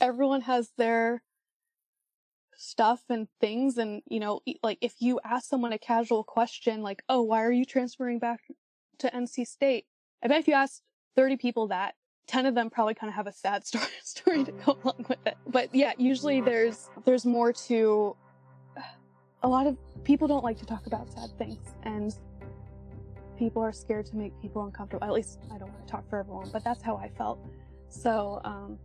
everyone has their stuff and things and you know like if you ask someone a casual question like oh why are you transferring back to NC State? I bet if you asked 30 people that 10 of them probably kind of have a sad story story to go along with it. But yeah usually there's there's more to a lot of people don't like to talk about sad things and people are scared to make people uncomfortable. At least I don't want to talk for everyone but that's how I felt. So um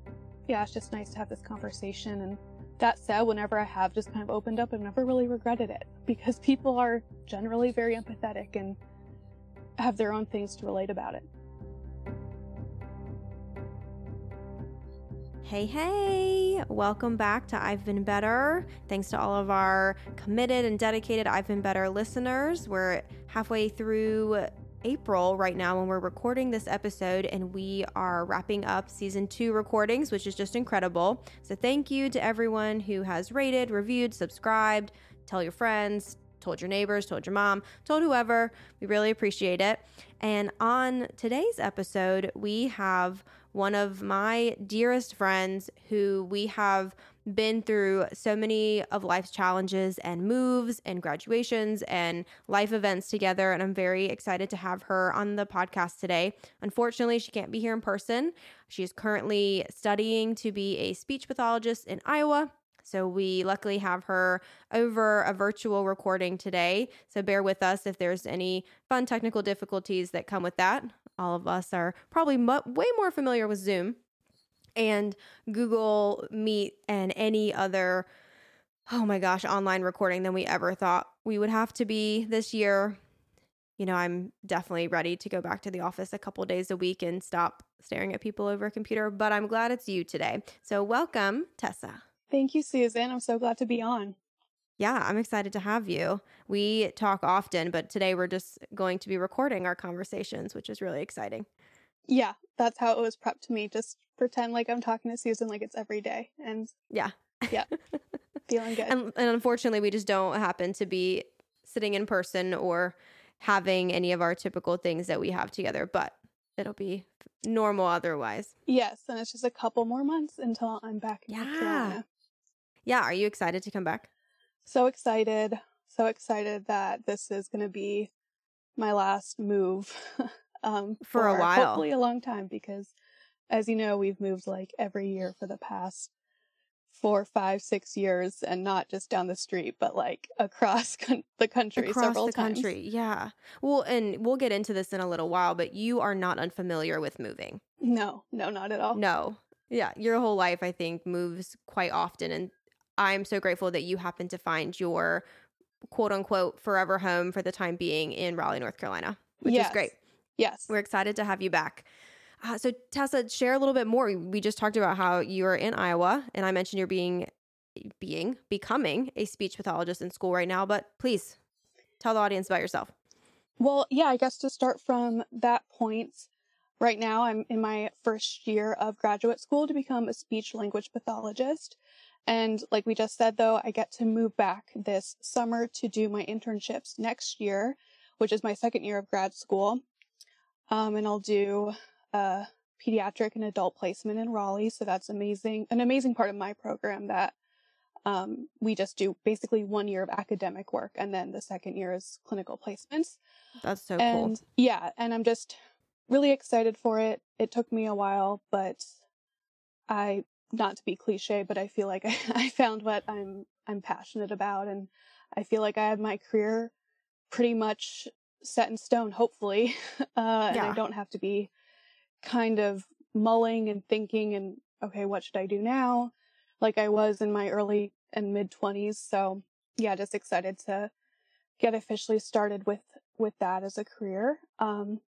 yeah it's just nice to have this conversation and that said, whenever I have just kind of opened up, I've never really regretted it because people are generally very empathetic and have their own things to relate about it. Hey, hey, welcome back to I've Been Better. Thanks to all of our committed and dedicated I've Been Better listeners. We're halfway through April right now when we're recording this episode, and we are wrapping up season two recordings, which is just incredible. So, thank you to everyone who has rated, reviewed, subscribed, tell your friends, told your neighbors, told your mom, told whoever. We really appreciate it. And on today's episode, we have one of my dearest friends who we have been through so many of life's challenges and moves and graduations and life events together. And I'm very excited to have her on the podcast today. Unfortunately, she can't be here in person. She is currently studying to be a speech pathologist in Iowa. So we luckily have her over a virtual recording today. So bear with us if there's any fun technical difficulties that come with that. All of us are probably mo- way more familiar with Zoom and Google Meet and any other, oh my gosh, online recording than we ever thought we would have to be this year. You know, I'm definitely ready to go back to the office a couple days a week and stop staring at people over a computer, but I'm glad it's you today. So, welcome, Tessa. Thank you, Susan. I'm so glad to be on. Yeah, I'm excited to have you. We talk often, but today we're just going to be recording our conversations, which is really exciting. Yeah, that's how it was prepped to me. Just pretend like I'm talking to Susan like it's every day. And yeah. Yeah. feeling good. And, and unfortunately, we just don't happen to be sitting in person or having any of our typical things that we have together, but it'll be normal otherwise. Yes. And it's just a couple more months until I'm back yeah. Yeah. Are you excited to come back? So excited. So excited that this is going to be my last move um, for, for a while. Hopefully, a long time because, as you know, we've moved like every year for the past four, five, six years, and not just down the street, but like across con- the country across several the times. country. Yeah. Well, and we'll get into this in a little while, but you are not unfamiliar with moving. No, no, not at all. No. Yeah, your whole life, I think, moves quite often, and I'm so grateful that you happen to find your quote unquote forever home for the time being in Raleigh, North Carolina, which yes. is great. Yes. We're excited to have you back. So, Tessa, share a little bit more. We just talked about how you're in Iowa, and I mentioned you're being, being, becoming a speech pathologist in school right now. But please tell the audience about yourself. Well, yeah, I guess to start from that point, right now I'm in my first year of graduate school to become a speech language pathologist. And like we just said, though, I get to move back this summer to do my internships next year, which is my second year of grad school. Um, and I'll do uh, pediatric and adult placement in Raleigh. So that's amazing, an amazing part of my program that um, we just do basically one year of academic work and then the second year is clinical placements. That's so and, cool. Yeah, and I'm just really excited for it. It took me a while, but I not to be cliche, but I feel like I, I found what I'm I'm passionate about and I feel like I have my career pretty much set in stone, hopefully. Uh, and I don't have to be kind of mulling and thinking and, okay, what should I do now? Like I was in my early and mid twenties. So yeah, just excited to get officially started with, with that as a career. Um,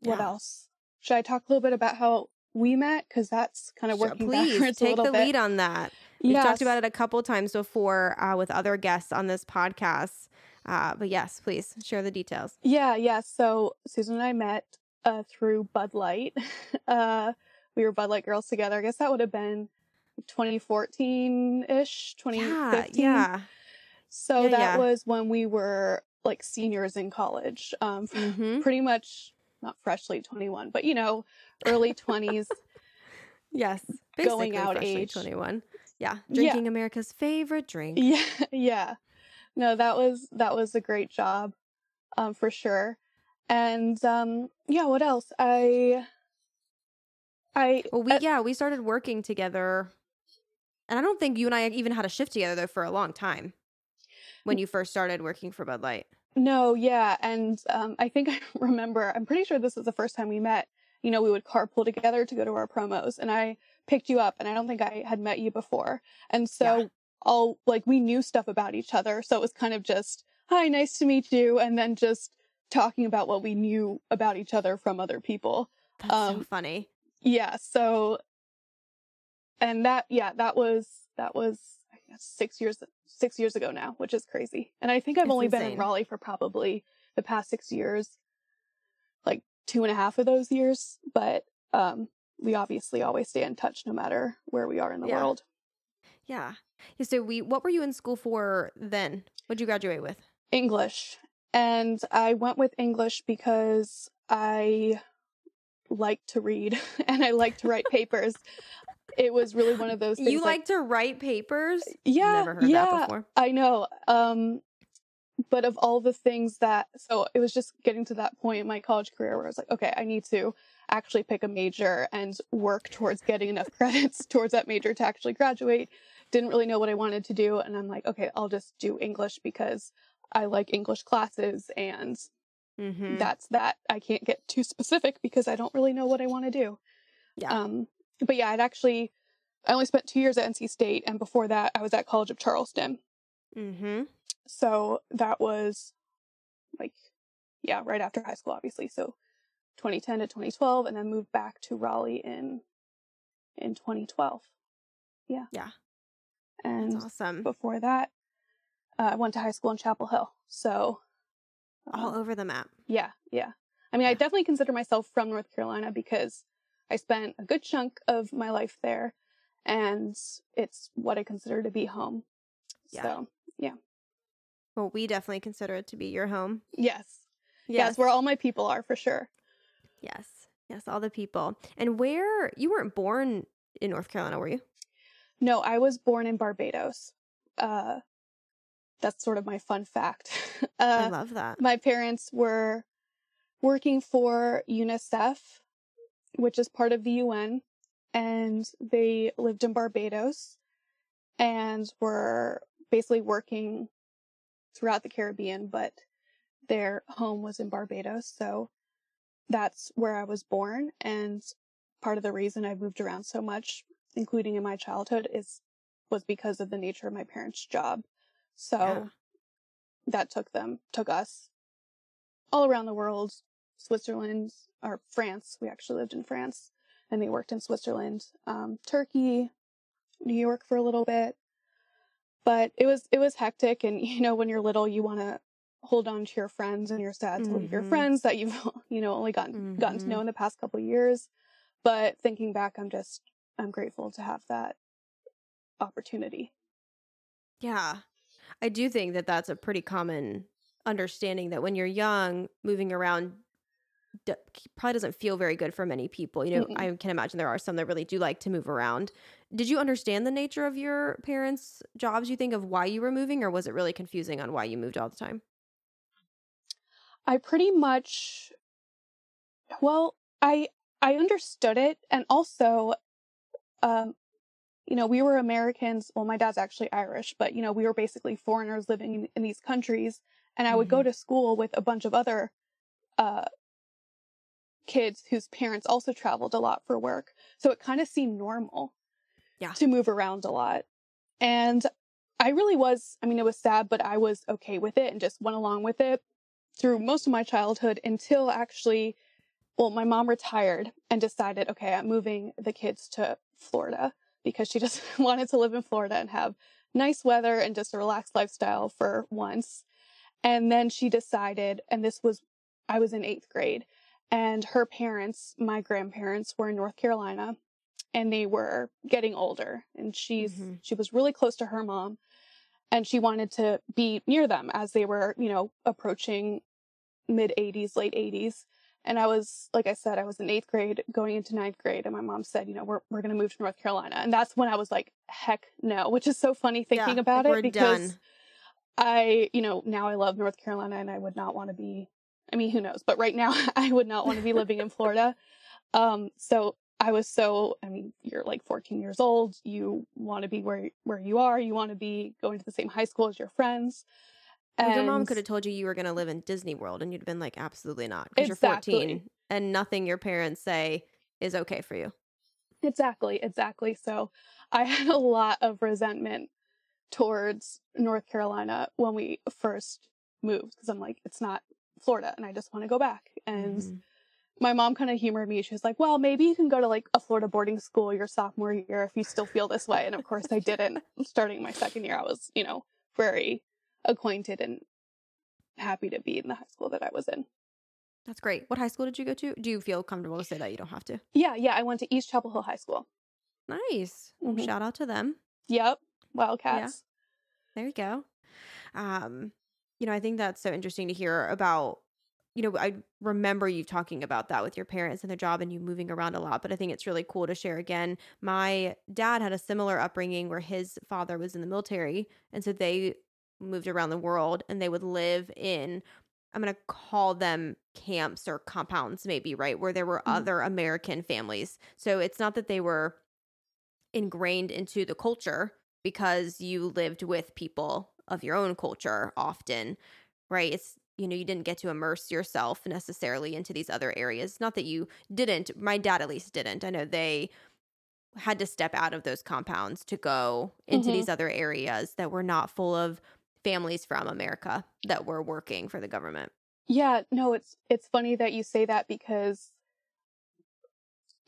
what Yeah. else? Should I talk a little bit about how we met? Cause that's kind of working Please backwards a take little the bit. lead on that. We've Yes. talked about it a couple times before uh, with other guests on this podcast. Uh, but yes, please share the details. Yeah, yeah. So Susan and I met uh, through Bud Light. uh, we were Bud Light girls together. I guess that would have been 2014 ish, 2015. Yeah, yeah. So Yeah, that yeah. was when we were like seniors in college. Um, hmm pretty much not freshly 21, but you know, early 20s. Yes. Going out age. 21. Yeah. Yeah. Drinking America's favorite drink. Yeah, yeah. No, that was that was a great job, um, for sure. And um, yeah, what else? I, I Well, we uh, yeah, we started working together. And I don't think you and I even had a shift together though for a long time. When you first started working for Bud Light. no, yeah, and um, I think I remember. I'm pretty sure this was the first time we met. You know, we would carpool together to go to our promos, and I picked you up, and I don't think I had met you before, and so Yeah. all like we knew stuff about each other, so it was kind of just hi, nice to meet you, and then just talking about what we knew about each other from other people. That's so Um, funny. yeah so and that yeah that was that was I guess six years six years ago now which is crazy and i think i've It's only been in raleigh for probably the past six years like two and a half of those years but um we obviously always stay in touch no matter where we are in the Yeah. world Yeah. Yeah. So we what were you in school for then? What'd you graduate with? english and i went with english because i like to read and i like to write papers it was really one of those things You like to write papers? yeah Never heard yeah that before. I know. Um, but of all the things that, so it was just getting to that point in my college career where I was like, okay, I need to actually pick a major and work towards getting enough credits towards that major to actually graduate. Didn't really know what I wanted to do. And I'm like, okay, I'll just do English because I like English classes and Mm-hmm. that's that. I can't get too specific because I don't really know what I want to do. Yeah. Um, but yeah, I'd actually, I only spent two years at NC State. And before that, I was at College of Charleston. mm-hmm. So that was like, yeah, right after high school, obviously. So 2010 to 2012, and then moved back to Raleigh in in 2012. Yeah. Yeah. And That's awesome. before that, uh, I went to high school in Chapel Hill. So All um, over the map. yeah, yeah. I mean, I definitely consider myself from North Carolina because I spent a good chunk of my life there, and it's what I consider to be home. Yeah. So yeah. Well, we definitely consider it to be your home. yes, yes, where all my people are for sure. Yes. Yes, all the people. And where you weren't born in North Carolina, were you? No, I was born in Barbados. Uh, that's sort of my fun fact. I uh, love that. my parents were working for UNICEF, which is part of the UN, and they lived in Barbados and were basically working throughout the Caribbean, but their home was in Barbados. So that's where I was born. And part of the reason I moved around so much, including in my childhood, is was because of the nature of my parents' job. So Yeah. that took them, took us all around the world, Switzerland or France. We actually lived in France and they worked in Switzerland, um, Turkey, New York for a little bit. But it was, it was hectic. And, you know, when you're little, you want to hold on to your friends and you're sad to leave your friends that you've, you know, only gotten, gotten to know in the past couple of years. But thinking back, I'm just, I'm grateful to have that opportunity. Yeah. I do think that that's a pretty common understanding that when you're young, moving around d- probably doesn't feel very good for many people. You know, Mm-mm. I can imagine there are some that really do like to move around. Did you understand the nature of your parents' jobs, you think, of why you were moving, or was it really confusing on why you moved all the time? I pretty much well, I I understood it and also um you know, we were Americans. Well, my dad's actually Irish, but you know, we were basically foreigners living in, in these countries and I would go to school with a bunch of other uh kids whose parents also traveled a lot for work. So it kind of seemed normal Yeah. to move around a lot. And I really was, I mean, it was sad, but I was okay with it and just went along with it through most of my childhood until actually, well, my mom retired and decided, okay, I'm moving the kids to Florida because she just wanted to live in Florida and have nice weather and just a relaxed lifestyle for once. And then she decided, and this was, I was in eighth grade, and her parents, my grandparents, were in North Carolina and they were getting older and she's Mhm. she was really close to her mom and she wanted to be near them as they were you know approaching mid 80s late 80s And I was, like I said, I was in eighth grade going into ninth grade, and my mom said, you know, we're, we're going to move to North Carolina. And that's when I was like, heck no, which is so funny thinking Yeah, about it because done. I, you know, now I love North Carolina and I would not want to be, I mean, who knows? But right now I would not want to be living in Florida. Um, so I was so, I mean, you're like 14 years old. You want to be where, where you are. You want to be going to the same high school as your friends. Well, your mom could have told you you were going to live in Disney World and you'd have been like, absolutely not. Because you're 14 and nothing your parents say is okay for you. Exactly, exactly. So I had a lot of resentment towards North Carolina when we first moved because I'm like, it's not Florida and I just want to go back. And Mhm. my mom kind of humored me. She was like, well, maybe you can go to like a Florida boarding school your sophomore year if you still feel this way. And of course I didn't. Starting my second year, I was, you know, very acquainted and happy to be in the high school that I was in. That's great. What high school did you go to? Do you feel comfortable to say that? You don't have to. Yeah, yeah. I went to East Chapel Hill High School. Nice. Mhm. Shout out to them. Yep. Wildcats. There you go. Um, you know, I think that's so interesting to hear about. You know, I remember you talking about that with your parents and their job and you moving around a lot, but I think it's really cool to share again. My dad had a similar upbringing where his father was in the military, and so they moved around the world and they would live in I'm going to call them camps or compounds maybe, right? Where there were Mhm. other American families. So it's not that they were ingrained into the culture because you lived with people of your own culture often, right? It's you know, you didn't get to immerse yourself necessarily into these other areas. Not that you didn't. My dad at least didn't. I know they had to step out of those compounds to go into Mhm. these other areas that were not full of families from America that were working for the government. Yeah, no, it's it's funny that you say that because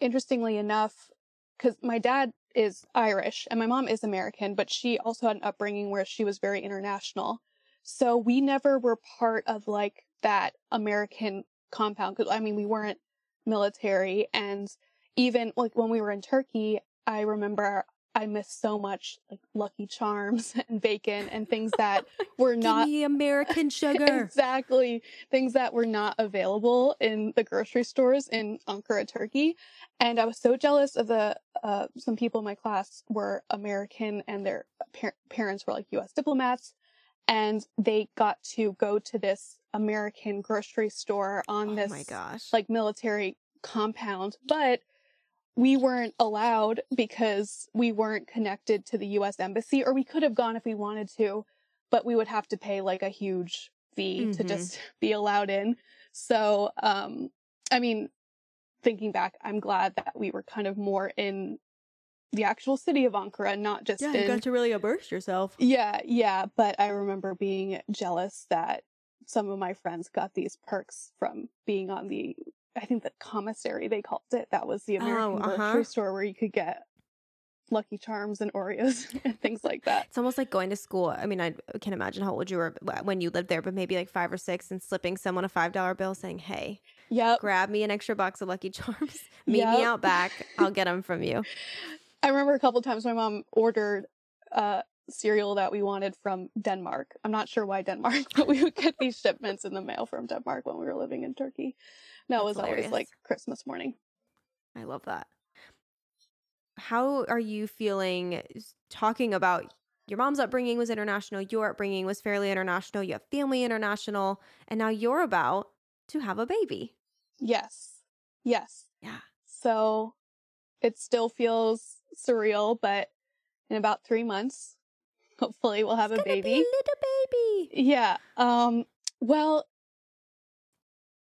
interestingly enough, because my dad is Irish and my mom is American, but she also had an upbringing where she was very international. So we never were part of like that American compound. Cause I mean, we weren't military. And even like when we were in Turkey, I remember I miss so much like Lucky Charms and bacon and things that were not American sugar. exactly things that were not available in the grocery stores in Ankara, Turkey. And I was so jealous of the uh, some people in my class were American and their par- parents were like U.S. diplomats, and they got to go to this American grocery store on oh this like military compound, but we weren't allowed because we weren't connected to the US embassy or we could have gone if we wanted to, but we would have to pay like a huge fee to Mhm. just be allowed in. So, um I mean, thinking back, I'm glad that we were kind of more in the actual city of Ankara, not just yeah, in got to really immerse yourself. yeah, yeah, but I remember being jealous that some of my friends got these perks from being on the I think the commissary they called it. That was the American Oh, uh-huh. grocery store where you could get Lucky Charms and Oreos and things like that. It's almost like going to school. I mean, I can't imagine how old you were when you lived there, but maybe like five or six and slipping someone a $5 bill saying, Hey, Yep. grab me an extra box of Lucky Charms. Meet me out back. I'll get them from you. I remember a couple times my mom ordered uh cereal that we wanted from Denmark. I'm not sure why Denmark, but we would get these shipments in the mail from Denmark when we were living in Turkey. That That's was always like Christmas morning. I love that. How are you feeling talking about your mom's upbringing was international, your upbringing was fairly international, you have family international, and now you're about to have a baby? Yes. Yes. Yeah. So it still feels surreal, but in about three months, hopefully we'll have It's a baby. little baby. Yeah. Um, well,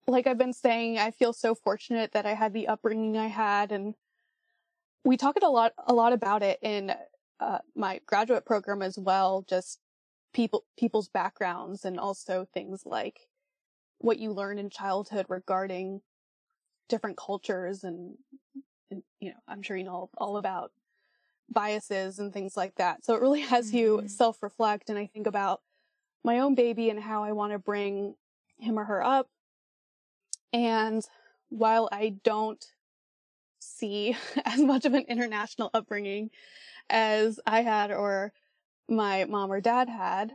like I've been saying, I feel so fortunate that I had the upbringing I had and we talk a lot, a lot about it in uh, my graduate program as well. Just people, people's backgrounds and also things like what you learn in childhood regarding different cultures and, and you know, I'm sure you know all about biases and things like that. So it really has you Mhm. self reflect and I think about my own baby and how I want to bring him or her up. And while I don't see as much of an international upbringing as I had or my mom or dad had,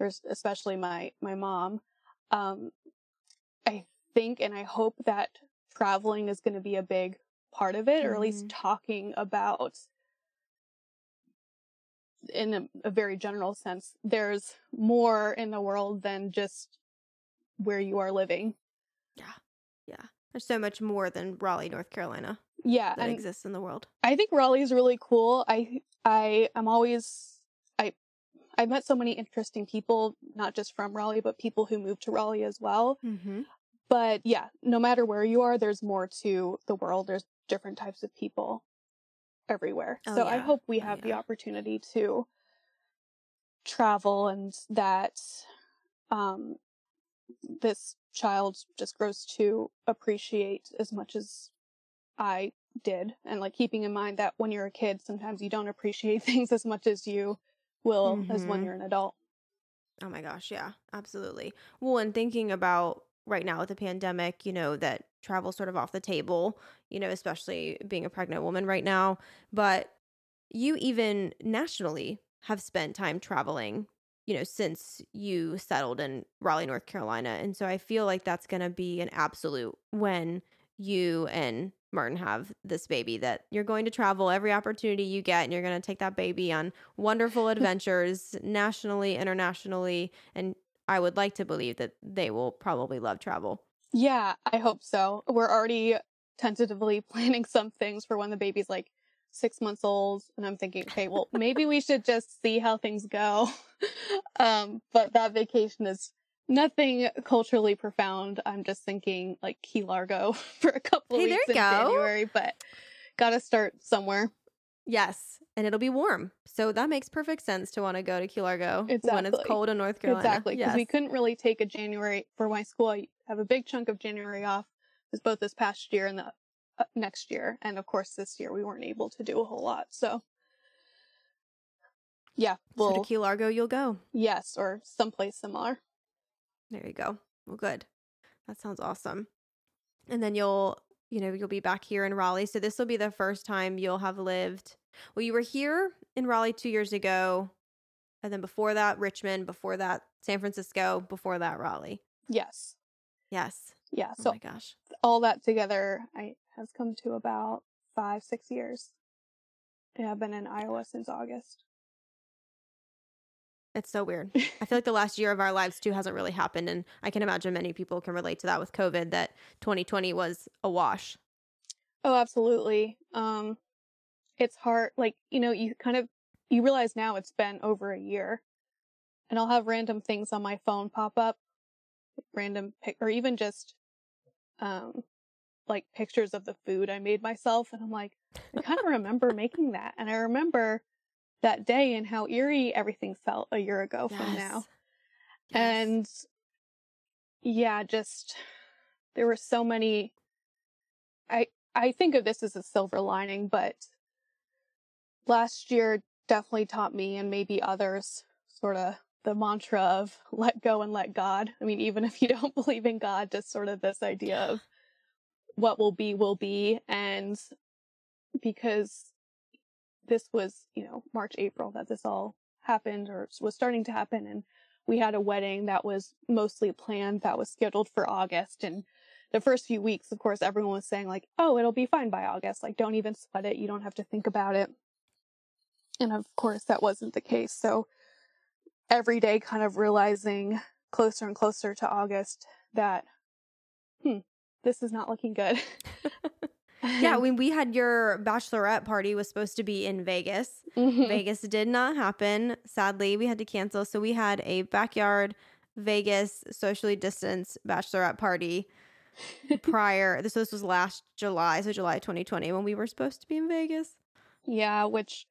or especially my, my mom, um, I think and I hope that traveling is going to be a big part of it, or at least Mhm. talking about in a, a very general sense, there's more in the world than just where you are living. There's so much more than Raleigh, North Carolina Yeah, that exists in the world. I think Raleigh is really cool. I I am always I I've met so many interesting people, not just from Raleigh, but people who moved to Raleigh as well. Mm-hmm. But yeah, no matter where you are, there's more to the world. There's different types of people everywhere. Oh, so I hope we Oh, have the opportunity to travel and that um this child just grows to appreciate as much as I did and like keeping in mind that when you're a kid sometimes you don't appreciate things as much as you will as when Mhm. you're an adult. Oh my gosh, yeah, absolutely. Well, and thinking about right now with the pandemic, you know, that travel sort of off the table, you know, especially being a pregnant woman right now. But you even nationally have spent time traveling, you know, since you settled in Raleigh, North Carolina. And so I feel like that's going to be an absolute when you and Martin have this baby that you're going to travel every opportunity you get and you're going to take that baby on wonderful adventures nationally, internationally, and I would like to believe that they will probably love travel. Yeah, I hope so. We're already tentatively planning some things for when the baby's like six months old. And I'm thinking, okay, well, maybe we should just see how things go. um, but that vacation is nothing culturally profound. I'm just thinking like Key Largo for a couple Hey, weeks in go. January, but gotta start somewhere. Yes, and it'll be warm. So that makes perfect sense to want to go to Key Largo when it's cold in North Carolina. Exactly. Because we couldn't really take a January for my school. I have a big chunk of January off. It was both this past year and the Uh, next year. And of course, this year we weren't able to do a whole lot. So, yeah, So well, to Key Largo, you'll go. yes, or someplace similar. There you go. Well, good. That sounds awesome. And then you'll, you know, you'll be back here in Raleigh. So this will be the first time you'll have lived. Well, you were here in Raleigh two years ago. And then before that, Richmond. Before that, San Francisco. Before that, Raleigh. Yes. Yes. Yeah. Oh So my gosh. all that together, I has come to about five, six years. Yeah, I've been in Iowa since August. It's so weird. I feel like the last year of our lives too hasn't really happened. And I can imagine many people can relate to that with COVID that 2020 was a wash. Oh, absolutely. Um, it's hard. Like, you know, you kind of, you realize now it's been over a year and I'll have random things on my phone pop up, random pic, or even just, um, like pictures of the food I made myself. And I'm like, I kind of remember making that. And I remember that day and how eerie everything felt a year ago from now. Yes. And yeah, just there were so many I I think of this as a silver lining, but last year definitely taught me and maybe others sort of the mantra of let go and let God. I mean, even if you don't believe in God, just sort of this idea of what will be will be and because this was, you know, March, April that this all happened or was starting to happen and we had a wedding that was mostly planned that was scheduled for August and the first few weeks of course everyone was saying like oh it'll be fine by August like don't even sweat it you don't have to think about it. And of course that wasn't the case so every day kind of realizing closer and closer to August that hmm this is not looking good yeah, when we had your bachelorette party was supposed to be in Vegas. Mhm. Vegas did not happen. Sadly, we had to cancel. So we had a backyard Vegas socially distanced bachelorette party prior. This, this was last July, so July 2020, when we were supposed to be in Vegas. yeah which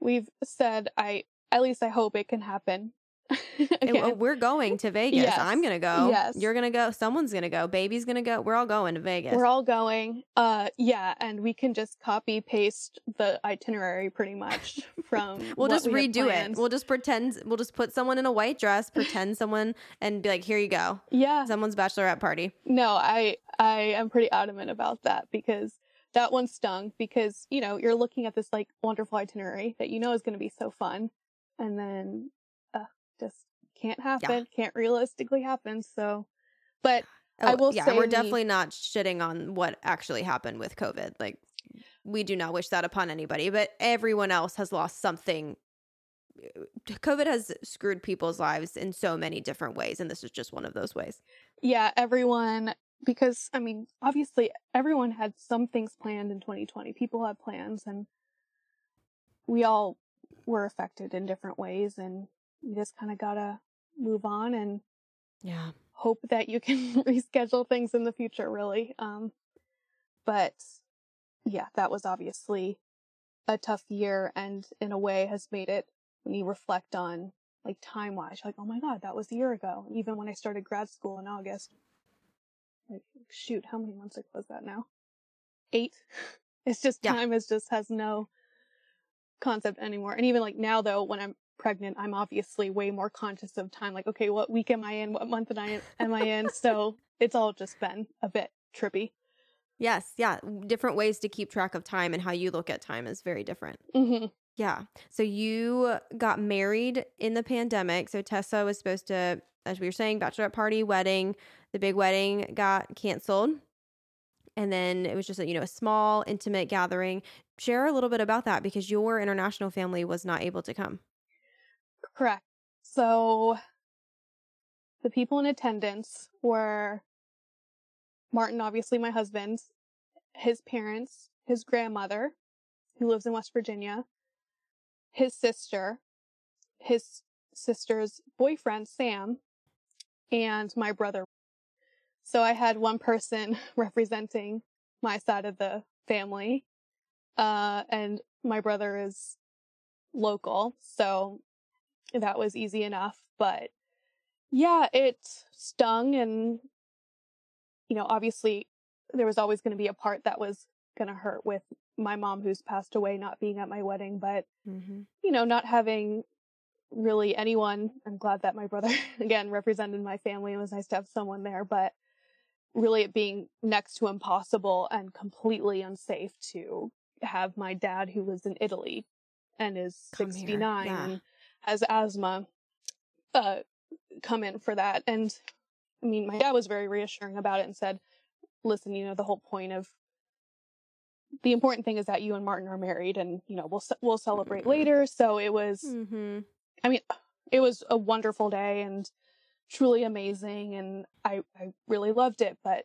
we've said I at least I hope it can happen Again. oh, we're going to Vegas. Yes. I'm gonna go. Yes. You're gonna go. Someone's gonna go. Baby's gonna go. We're all going to Vegas. We're all going. Uh, yeah, and we can just copy paste the itinerary pretty much from. We'll just we redo it. We'll just pretend. We'll just put someone in a white dress, pretend someone, and be like, "Here you go, yeah. someone's bachelorette party." No, I I am pretty adamant about that because that one stung because you know you're looking at this like wonderful itinerary that you know is going to be so fun, and then just can't happen. Can't realistically happen. So, but Oh, I will yeah, say we're definitely not shitting on what actually happened with COVID. Like, we do not wish that upon anybody, but everyone else has lost something. Uh, COVID has screwed people's lives in so many different ways, and this is just one of those ways. yeah, everyone, because I mean, obviously, everyone had some things planned in 2020. People had plans, and we all were affected in different ways, and you just kind of gotta move on and Yeah. hope that you can reschedule things in the future, really. Um, but yeah, that was obviously a tough year, and in a way, has made it when you reflect on like time wise, like, oh my god, that was a year ago. Even when I started grad school in August, like shoot, how many months ago was that now? Eight. It's just Yeah. time is just has no concept anymore. And even like now though, when I'm pregnant, I'm obviously way more conscious of time. Like, okay, what week am I in? What month am I in? am I in? So it's all just been a bit trippy. Yes. Yeah. Different ways to keep track of time and how you look at time is very different. hmm Yeah. So you got married in the pandemic. So Tessa was supposed to, as we were saying, bachelorette party, wedding. The big wedding got canceled. And then it was just a, you know, a small, intimate gathering. Share a little bit about that because your international family was not able to come. Correct. So the people in attendance were Martin, obviously my husband, his parents, his grandmother, who lives in West Virginia, his sister, his sister's boyfriend, Sam, and my brother. So I had one person representing my side of the family. Uh, and my brother is local. So that was easy enough. But yeah, it stung. And, you know, obviously there was always going to be a part that was going to hurt with my mom who's passed away not being at my wedding. But, Mm-hmm. you know, not having really anyone, I'm glad that my brother, again, represented my family. It was nice to have someone there. But really it being next to impossible and completely unsafe to have my dad who lives in Italy and is Come 69 yeah. Has asthma uh come in for that and I mean my dad was very reassuring about it and said listen you know the whole point of the important thing is that you and Martin are married and you know we'll we'll celebrate later so it was Mm-hmm. I mean, it was a wonderful day and truly amazing, and I I really loved it. But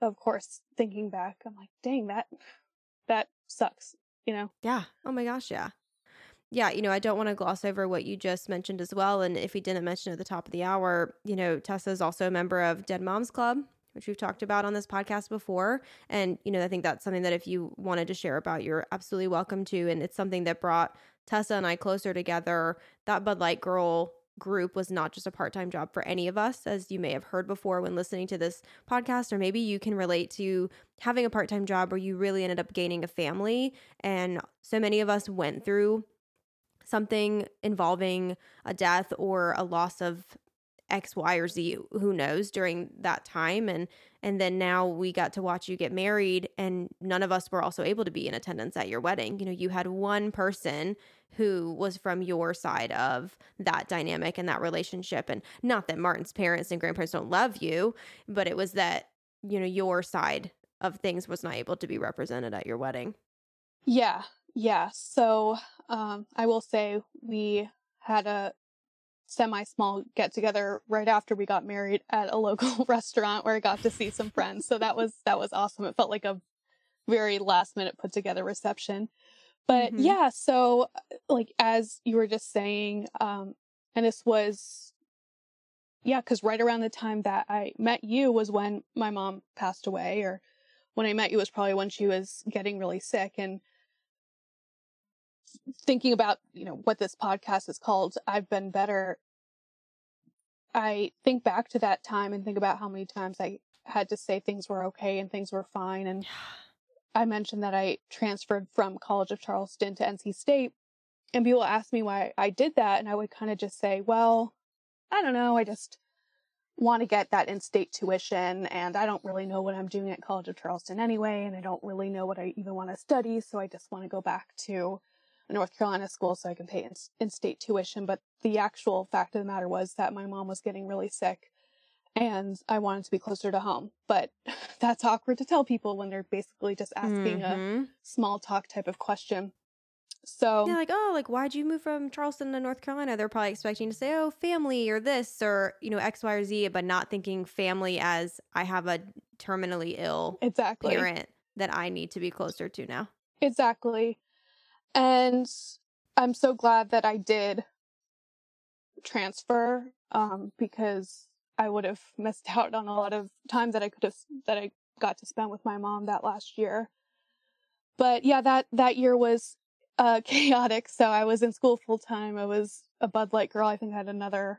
of course, thinking back, I'm like, dang that that sucks. You know? Yeah. Oh my gosh. Yeah. Yeah. You know, I don't want to gloss over what you just mentioned as well. And if we didn't mention at the top of the hour, you know, Tessa is also a member of Dead Moms Club, which we've talked about on this podcast before. And, you know, I think that's something that if you wanted to share about, you're absolutely welcome to. And it's something that brought Tessa and I closer together. That Bud Light Girl group was not just a part time job for any of us, as you may have heard before when listening to this podcast, or maybe you can relate to having a part time job where you really ended up gaining a family. And so many of us went through something involving a death or a loss of X, Y, or Z, who knows, during that time. And and then now we got to watch you get married, and none of us were also able to be in attendance at your wedding. You know, you had one person who was from your side of that dynamic and that relationship. And not that Martin's parents and grandparents don't love you, but it was that, you know, your side of things was not able to be represented at your wedding. Yeah, yeah. So um, I will say we had a semi small get together right after we got married at a local restaurant where I got to see some friends. So that was that was awesome. It felt like a very last minute put together reception. But Mhm. yeah, so like as you were just saying, um, and this was yeah, because right around the time that I met you was when my mom passed away, or when I met you was probably when she was getting really sick. And thinking about, you know, what this podcast is called, I've been better. I think back to that time and think about how many times I had to say things were okay and things were fine. And I mentioned that I transferred from College of Charleston to NC State. And people asked me why I did that. And I would kind of just say, well, I don't know. I just want to get that in state tuition. And I don't really know what I'm doing at College of Charleston anyway. And I don't really know what I even want to study. So I just want to go back to a North Carolina school so I can pay in, in state tuition. But the actual fact of the matter was that my mom was getting really sick. and I wanted to be closer to home. But that's awkward to tell people when they're basically just asking a Mhm. small talk type of question. So Yeah, like, oh, like, why'd you move from Charleston to North Carolina? They're probably expecting to say, oh, family or this or, you know, X, Y, or Z, but not thinking family as I have a terminally ill exactly. parent that I need to be closer to now. Exactly. And I'm so glad that I did transfer um, because I would have missed out on a lot of time that I could have that I got to spend with my mom that last year. But yeah, that that year was uh, chaotic. So I was in school full time. I was a Bud Light girl. I think I had another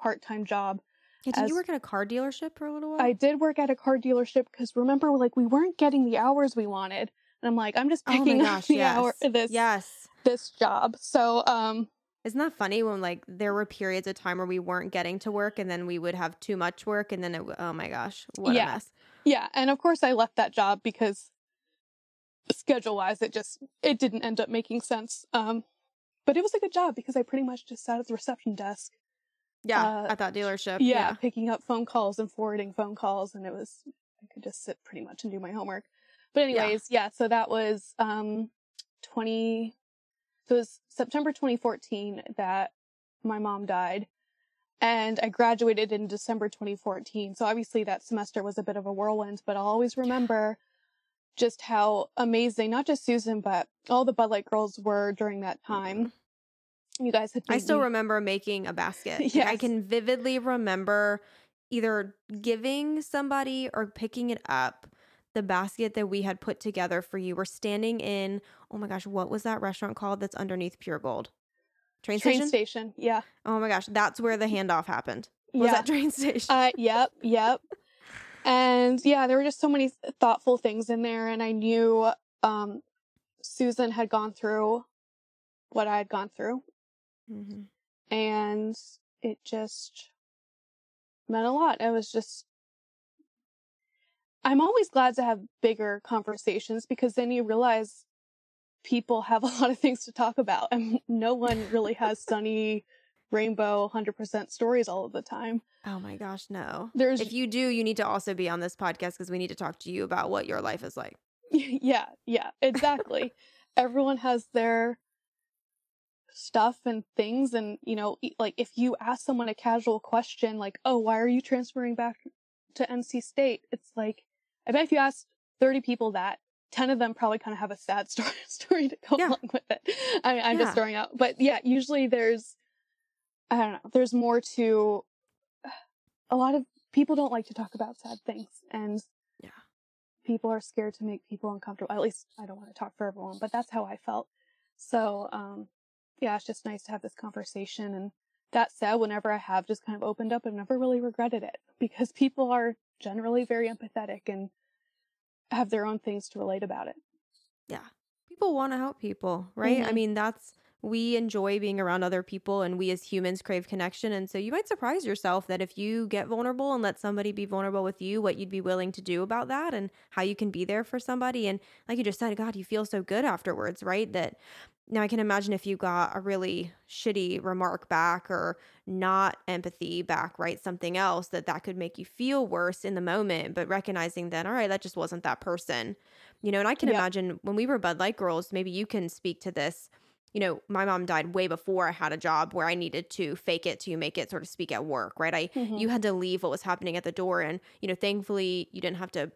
part time job. Yeah, did you work at a car dealership for a little while? I did work at a car dealership because remember, like we weren't getting the hours we wanted, and I'm like, I'm just oh picking up gosh, the yes. hour this Yes. this job. So um Isn't that funny when like there were periods of time where we weren't getting to work and then we would have too much work and then it oh my gosh, what Yeah. a mess. yeah, and of course I left that job because schedule wise it just it didn't end up making sense. Um but it was a good job because I pretty much just sat at the reception desk. Yeah, Uh, at that dealership. Yeah, Yeah. picking up phone calls and forwarding phone calls and it was I could just sit pretty much and do my homework. But anyways, yeah, so that was um 20 so it was September 2014 that my mom died and I graduated in December 2014. So obviously that semester was a bit of a whirlwind, but I'll always remember just how amazing not just Susan but all the Bud Light girls were during that time. You guys had I still me- remember making a basket. Like, I can vividly remember either giving somebody or picking it up the basket that we had put together for you. We're standing in, oh my gosh, what was that restaurant called that's underneath Pure Gold? Train, station. train station? station. Yeah. Oh my gosh, that's where the handoff happened. Was yeah. that train station? Uh, yep, yep. And yeah, there were just so many thoughtful things in there, and I knew um, Susan had gone through what I had gone through, Mhm. and it just meant a lot. It was just. I'm always glad to have bigger conversations because then you realize people have a lot of things to talk about, and no one really has sunny, rainbow, 100% stories all of the time. Oh my gosh, no. There's If you do, you need to also be on this podcast because we need to talk to you about what your life is like. yeah, yeah, exactly. Everyone has their stuff and things and you know like if you ask someone a casual question like oh why are you transferring back to NC State it's like I bet if you asked 30 people that 10 of them probably kind of have a sad story story to go Yeah. along with it I mean I'm Yeah. just throwing out but yeah usually there's I don't know there's more to a lot of people don't like to talk about sad things and Yeah. people are scared to make people uncomfortable. At least I don't want to talk for everyone, but that's how I felt. So, um, yeah, it's just nice to have this conversation. And that said, whenever I have just kind of opened up, I've never really regretted it because people are generally very empathetic and have their own things to relate about it. Yeah. People want to help people, right? I Mhm. mean, that's we enjoy being around other people and we as humans crave connection. And so you might surprise yourself that if you get vulnerable and let somebody be vulnerable with you, what you'd be willing to do about that and how you can be there for somebody. And like you just said, God, you feel so good afterwards, right? That now I can imagine if you got a really shitty remark back or not empathy back, right? Something else that that could make you feel worse in the moment, but recognizing that, all right, that just wasn't that person. You know, and I can Yeah. imagine when we were Bud Light girls, maybe you can speak to this. You know, my mom died way before I had a job where I needed to fake it to make it, sort of speak at work, right? I Mhm. you had to leave what was happening at the door, and you know, thankfully you didn't have to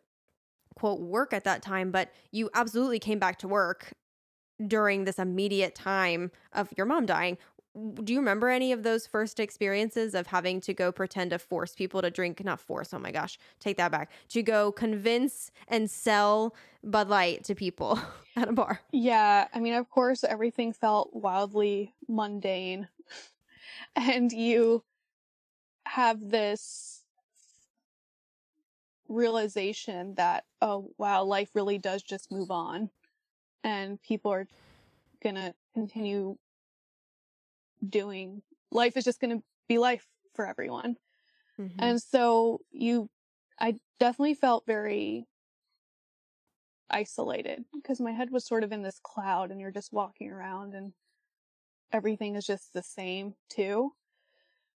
quote work at that time, but you absolutely came back to work during this immediate time of your mom dying. Do you remember any of those first experiences of having to go pretend to force people to drink? Not force, oh my gosh, take that back. To go convince and sell Bud Light to people at a bar. Yeah, I mean, of course, everything felt wildly mundane. and you have this realization that, oh, wow, life really does just move on. And people are to continue doing, life is just going to be life for everyone. Mhm. And so you, I definitely felt very isolated because my head was sort of in this cloud and you're just walking around and everything is just the same too.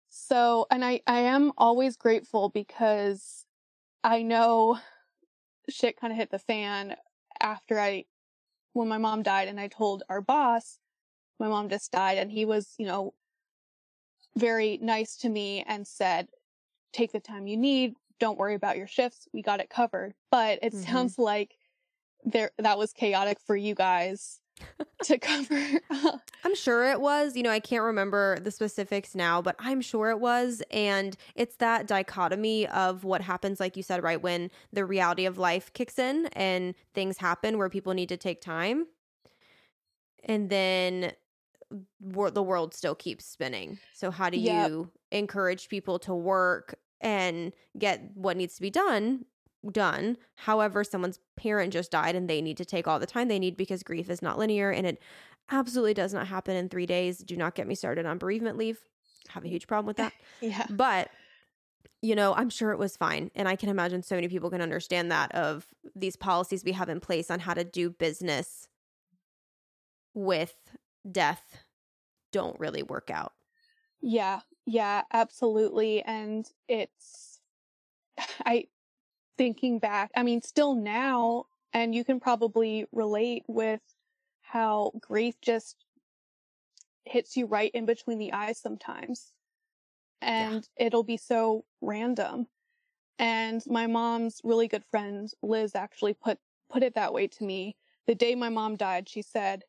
So, and I, I am always grateful because I know shit kind of hit the fan after I, when my mom died and I told our boss, my mom just died and he was, you know, very nice to me and said, take the time you need. Don't worry about your shifts. We got it covered. But it Mhm. sounds like there, that was chaotic for you guys to cover. I'm sure it was. You know, I can't remember the specifics now, but I'm sure it was. And it's that dichotomy of what happens, like you said, right when the reality of life kicks in and things happen where people need to take time. And then the world still keeps spinning. So, how do Yep. you encourage people to work and get what needs to be done? done however someone's parent just died and they need to take all the time they need because grief is not linear and it absolutely does not happen in three days. Do not get me started on bereavement leave. Have a huge problem with that. yeah. But you know, I'm sure it was fine. And I can imagine so many people can understand that of these policies we have in place on how to do business with death don't really work out. Yeah, yeah, absolutely. And it's, I, thinking back, I mean, still now, and you can probably relate with how grief just hits you right in between the eyes sometimes. And it'll be so random. And my mom's really good friend, Liz, actually put, put it that way to me. The day my mom died, she said,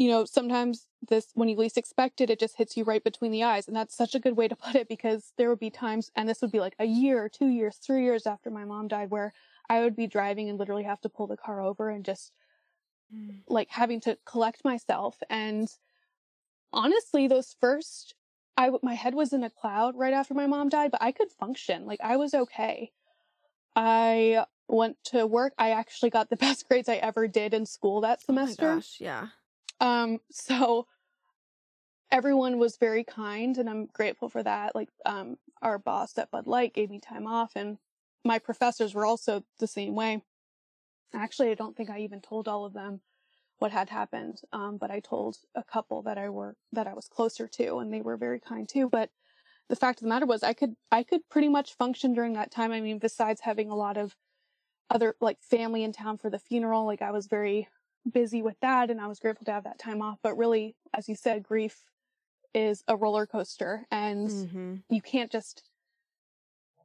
you know, sometimes this, when you least expect it, it just hits you right between the eyes. And that's such a good way to put it because there would be times, and this would be like a year, two years, three years after my mom died, where I would be driving and literally have to pull the car over and just mm. like having to collect myself. And honestly, those first, I, my head was in a cloud right after my mom died, but I could function. Like I was okay. I went to work. I actually got the best grades I ever did in school that semester. Oh my semester. gosh, yeah. Um, so everyone was very kind and I'm grateful for that. Like, um, our boss at Bud Light gave me time off and my professors were also the same way. Actually, I don't think I even told all of them what had happened. Um, but I told a couple that I were, that I was closer to and they were very kind too. But the fact of the matter was I could, I could pretty much function during that time. I mean, besides having a lot of other like family in town for the funeral, like I was very busy with that and I was grateful to have that time off. But really, as you said, grief is a roller coaster and hmm you can't just,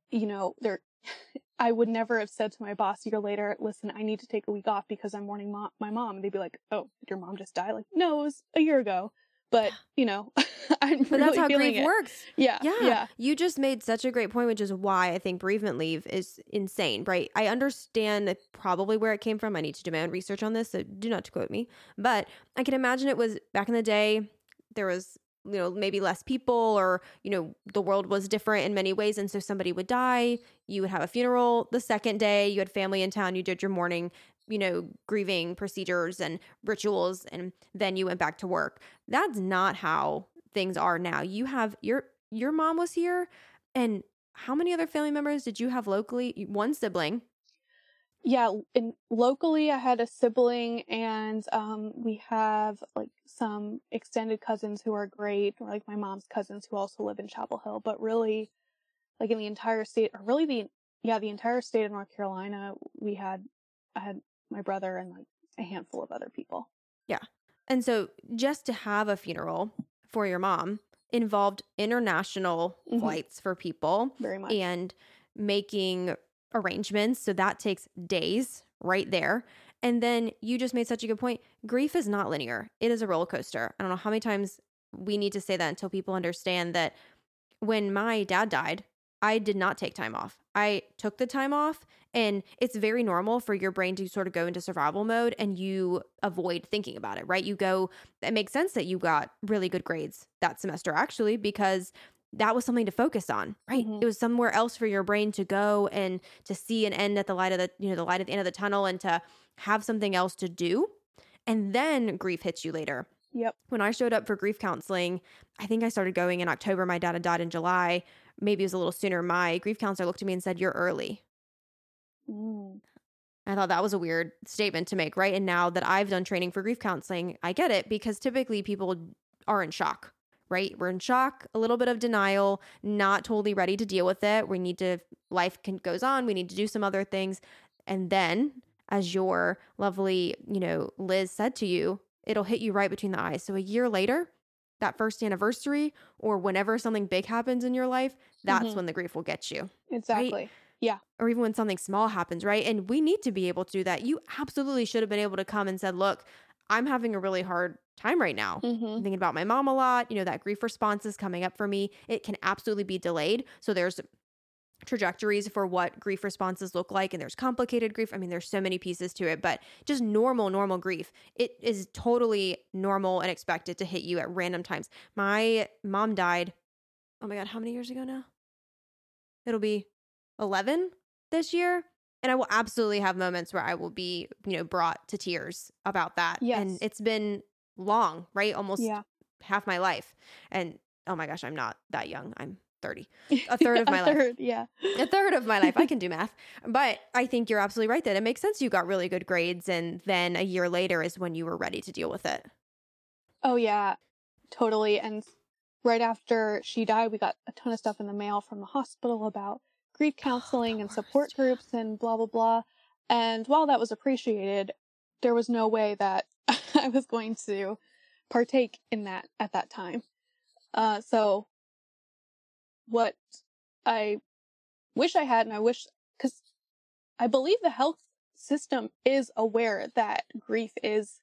you know, there, I would never have said to my boss a year later, listen, I need to take a week off because I'm mourning mo- my mom. And they'd be like, oh, did your mom just die? Like, no, it was a year ago. But, you know, I'm But really that's how grief it. works. Yeah. Yeah. Yeah. You just made such a great point, which is why I think bereavement leave is insane, right? I understand probably where it came from. I need to do my own research on this, so do not quote me. But I can imagine it was back in the day, there was, you know, maybe less people or, you know, the world was different in many ways. And so somebody would die, you would have a funeral the second day, you had family in town, you did your mourning, you know, grieving procedures and rituals, and then you went back to work. That's not how things are now. You have your your mom was here and how many other family members did you have locally? One sibling. Yeah, and locally I had a sibling and um we have like some extended cousins who are great, or like my mom's cousins who also live in Chapel Hill, but really like in the entire state or really the yeah, the entire state of North Carolina, we had I had my brother and like a handful of other people. Yeah. And so just to have a funeral for your mom involved international Mhm. flights for people Very much. and making arrangements. So that takes days right there. And then you just made such a good point. Grief is not linear, it is a roller coaster. I don't know how many times we need to say that until people understand that when my dad died, I did not take time off. I took the time off, and it's very normal for your brain to sort of go into survival mode and you avoid thinking about it, right? You go, it makes sense that you got really good grades that semester, actually, because that was something to focus on, right? Mhm. It was somewhere else for your brain to go and to see an end at the light of the, you know, the light at the end of the tunnel and to have something else to do. And then grief hits you later Yep. when I showed up for grief counseling, I think I started going in October. My dad had died in July. Maybe it was a little sooner. My grief counselor looked at me and said, You're early. Mm. I thought that was a weird statement to make, right? And now that I've done training for grief counseling, I get it because typically people are in shock, right? We're in shock, a little bit of denial, not totally ready to deal with it. We need to, life can, goes on. We need to do some other things. And then, as your lovely, you know, Liz said to you, it'll hit you right between the eyes. So a year later, that first anniversary or whenever something big happens in your life, that's Mhm. when the grief will get you. Exactly. Or even when something small happens, right? And we need to be able to do that. You absolutely should have been able to come and said, "Look, I'm having a really hard time right now. Mm-hmm. I'm thinking about my mom a lot. You know, that grief response is coming up for me. It can absolutely be delayed. So there's trajectories for what grief responses look like and there's complicated grief. I mean, there's so many pieces to it, but just normal normal grief. It is totally normal and expected to hit you at random times. My mom died Oh my god, how many years ago now? It'll be 11 this year. And I will absolutely have moments where I will be, you know, brought to tears about that. Yes. And it's been long, right? Almost Yeah. half my life. And oh my gosh, I'm not that young. I'm 30. A third of my life. third, Yeah. A third of my life. I can do math. But I think you're absolutely right that it makes sense you got really good grades. And then a year later is when you were ready to deal with it. Oh yeah, totally. And right after she died, we got a ton of stuff in the mail from the hospital about grief counseling and support groups and blah blah blah. And while that was appreciated, there was no way that I was going to partake in that at that time. Uh, so what I wish I had, and I wish because I believe the health system is aware that grief is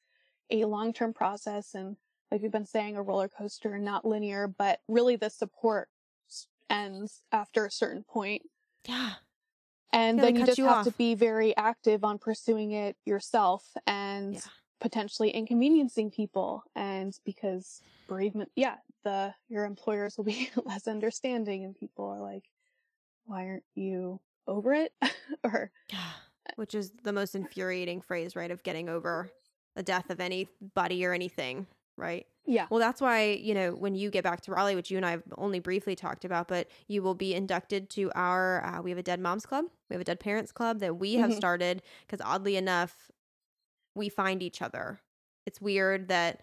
a long term process and like we've been saying, a roller coaster, not linear, but really the support ends after a certain point. Yeah. And Yeah, then you just you have to be very active on pursuing it yourself and Yeah. potentially inconveniencing people. And because bereavement, yeah, the your employers will be less understanding, and people are like, "Why aren't you over it?" or eh Which is the most infuriating phrase, right? Of getting over the death of anybody or anything, right? yeah, Well, that's why, you know, when you get back to Raleigh, which you and I have only briefly talked about, but you will be inducted to our, uh, we have a Dead Moms Club. We have a Dead Parents Club that we have Mhm. started because oddly enough, we find each other. It's weird that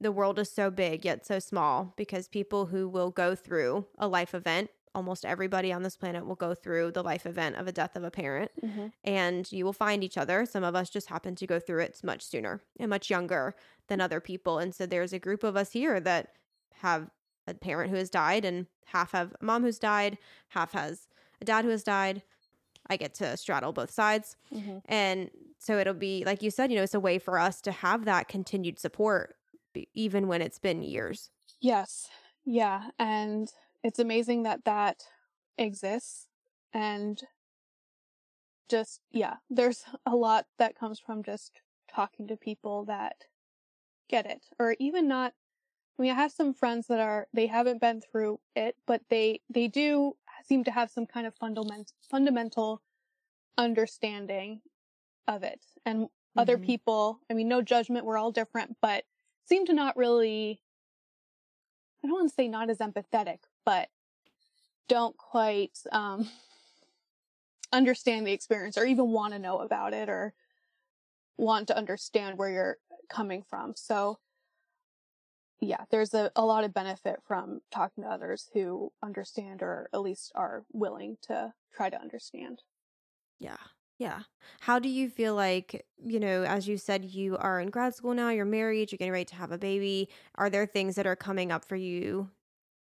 the world is so big yet so small because people who will go through a life event, almost everybody on this planet will go through the life event of a death of a parent hmm and you will find each other. Some of us just happen to go through it much sooner and much younger than other people. And so there's a group of us here that have a parent who has died, and half have a mom who's died, half has a dad who has died. I get to straddle both sides. hmm And so it'll be, like you said, you know, it's a way for us to have that continued support, even when it's been years. Yes. Yeah. And it's amazing that that exists. And just, yeah, there's a lot that comes from just talking to people that get it. Or even not, I mean, I have some friends that are, they haven't been through it, but they, they do seem to have some kind of fundament, fundamental understanding of it. And other Mhm. people, I mean, no judgment, we're all different, but seem to not really, I don't want to say not as empathetic, but don't quite um, understand the experience or even want to know about it or want to understand where you're coming from. So, yeah, there's a, a lot of benefit from talking to others who understand or at least are willing to try to understand. Yeah. Yeah. How do you feel like, you know, as you said, you are in grad school now, you're married, you're getting ready to have a baby. Are there things that are coming up for you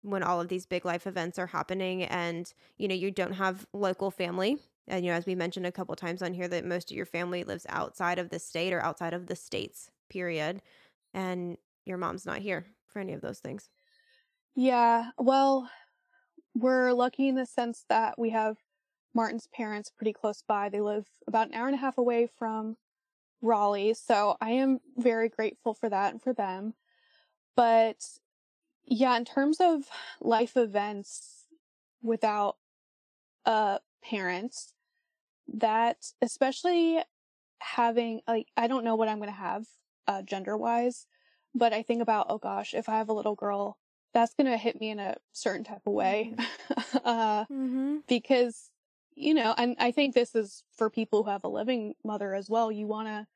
when all of these big life events are happening and, you know, you don't have local family? And, you know, as we mentioned a couple times on here, that most of your family lives outside of the state or outside of the states, period. And your mom's not here for any of those things. Yeah, well, we're lucky in the sense that we have Martin's parents pretty close by. They live about an hour and a half away from Raleigh, so I am very grateful for that and for them. But yeah, in terms of life events without a parent, that especially having like I don't know what I'm going to have uh gender wise, but I think about oh gosh, if I have a little girl, that's going to hit me in a certain type of way. uh Mm-hmm. because you know and i think this is for people who have a living mother as well you want to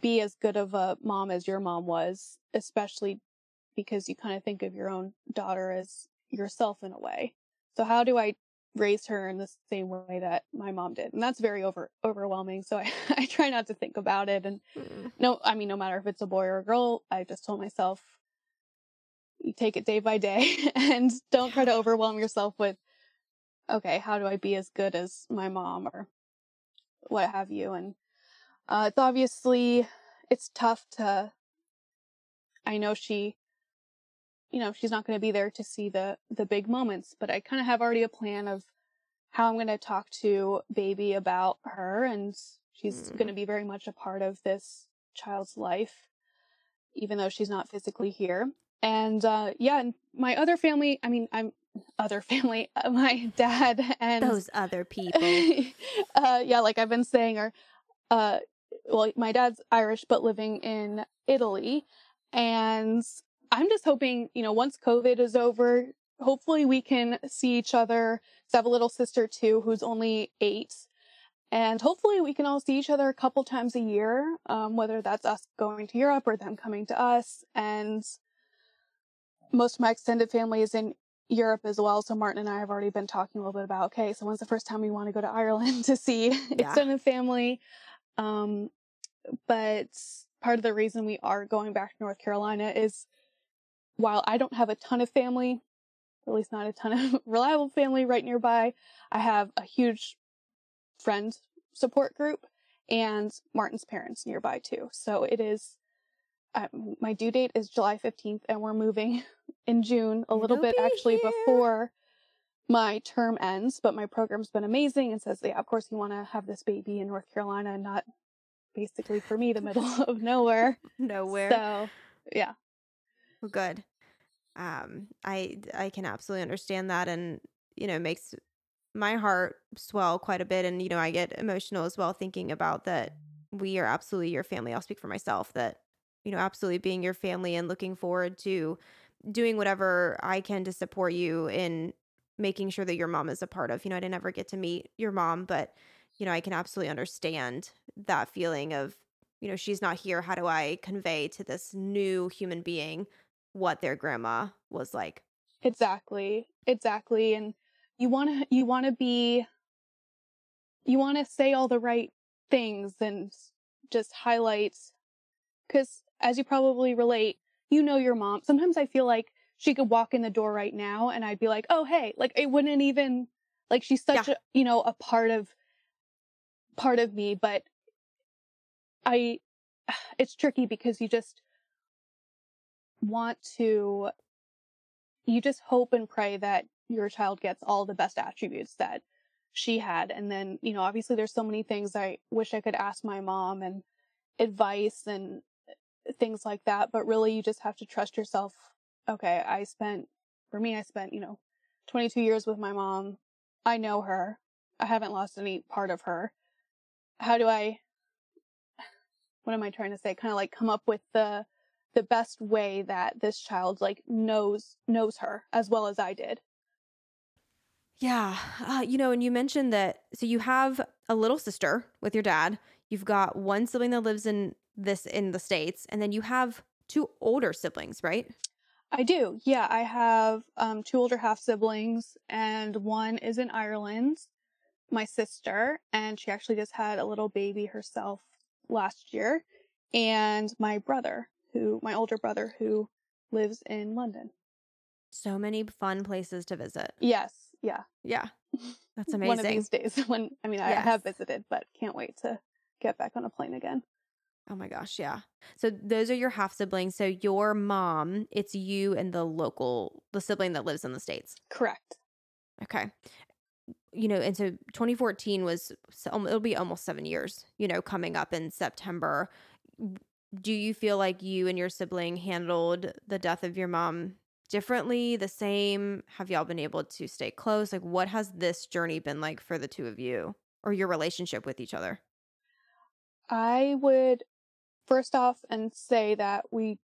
be as good of a mom as your mom was especially because you kind of think of your own daughter as yourself in a way. So how do I raise her in the same way that my mom did? And that's very over overwhelming. So I, I try not to think about it. And Mm. no, I mean, no matter if it's a boy or a girl, I just told myself, you take it day by day and don't try to overwhelm yourself with, okay, how do I be as good as my mom or what have you? And uh, it's obviously, it's tough to, I know she, you know, she's not going to be there to see the, the big moments, but I kind of have already a plan of how I'm going to talk to baby about her and she's Mm. going to be very much a part of this child's life, even though she's not physically here. And, uh, yeah, and my other family, I mean, I'm other family, uh, my dad and Those other people. uh, yeah, like I've been saying, are uh, well, my dad's Irish but living in Italy, and I'm just hoping, you know, once COVID is over, hopefully we can see each other. I have a little sister too, who's only eight, and hopefully we can all see each other a couple times a year, um, whether that's us going to Europe or them coming to us. And most of my extended family is in Europe as well. So Martin and I have already been talking a little bit about, okay, so when's the first time we want to go to Ireland to see extended family? Um, but part of the reason we are going back to North Carolina is while I don't have a ton of family, at least not a ton of reliable family right nearby, I have a huge friend support group and Martin's parents nearby too. So it is, uh, my due date is July 15th and we're moving in June, a little You'll bit be actually here. before my term ends, but my program's been amazing and says, yeah, of course you want to have this baby in North Carolina and not basically for me, the middle of nowhere. Nowhere. So yeah, good. Um, I I can absolutely understand that, and you know, makes my heart swell quite a bit, and you know, I get emotional as well thinking about that. We are absolutely your family. I'll speak for myself. That you know, absolutely being your family and looking forward to doing whatever I can to support you in making sure that your mom is a part of. You know, I didn't ever get to meet your mom, but you know, I can absolutely understand that feeling of you know, she's not here. How do I convey to this new human being what their grandma was like? exactly, exactly. And you want to, you want to be, you want to say all the right things and just highlight, because as you probably relate, you know your mom. Sometimes I feel like she could walk in the door right now and I'd be like, oh, hey, like it wouldn't even, like she's such Yeah. a, you know, a part of, part of me, but I, it's tricky because you just want to, you just hope and pray that your child gets all the best attributes that she had. And then, you know, obviously there's so many things I wish I could ask my mom and advice and uh, things like that. But really you just have to trust yourself. Okay. I spent, for me, I spent, you know, 22 years with my mom. I know her. I haven't lost any part of her. How do I, what am I trying to say? Kind of like come up with the, the best way that this child like knows, knows her as well as I did. Yeah. Uh, you know, and you mentioned that so you have a little sister with your dad. You've got one sibling that lives in this in the states, and then you have two older siblings, right? I do. Yeah, I have um, two older half siblings, and one is in Ireland, my sister, and she actually just had a little baby herself last year, and my brother, who my older brother, who lives in London. So many fun places to visit. Yes, yeah, Yeah. That's amazing. one of these days. When I mean, I have visited, but can't wait to get back on a plane again. Oh my gosh, yeah. So those are your half siblings. So your mom, it's you and the local the sibling that lives in the states. Correct. Okay. You know, and so 2014 was it'll be almost 7 years, you know, coming up in September. Do you feel like you and your sibling handled the death of your mom differently, the same? Have y'all been able to stay close? Like what has this journey been like for the two of you or your relationship with each other? I would first off and say that we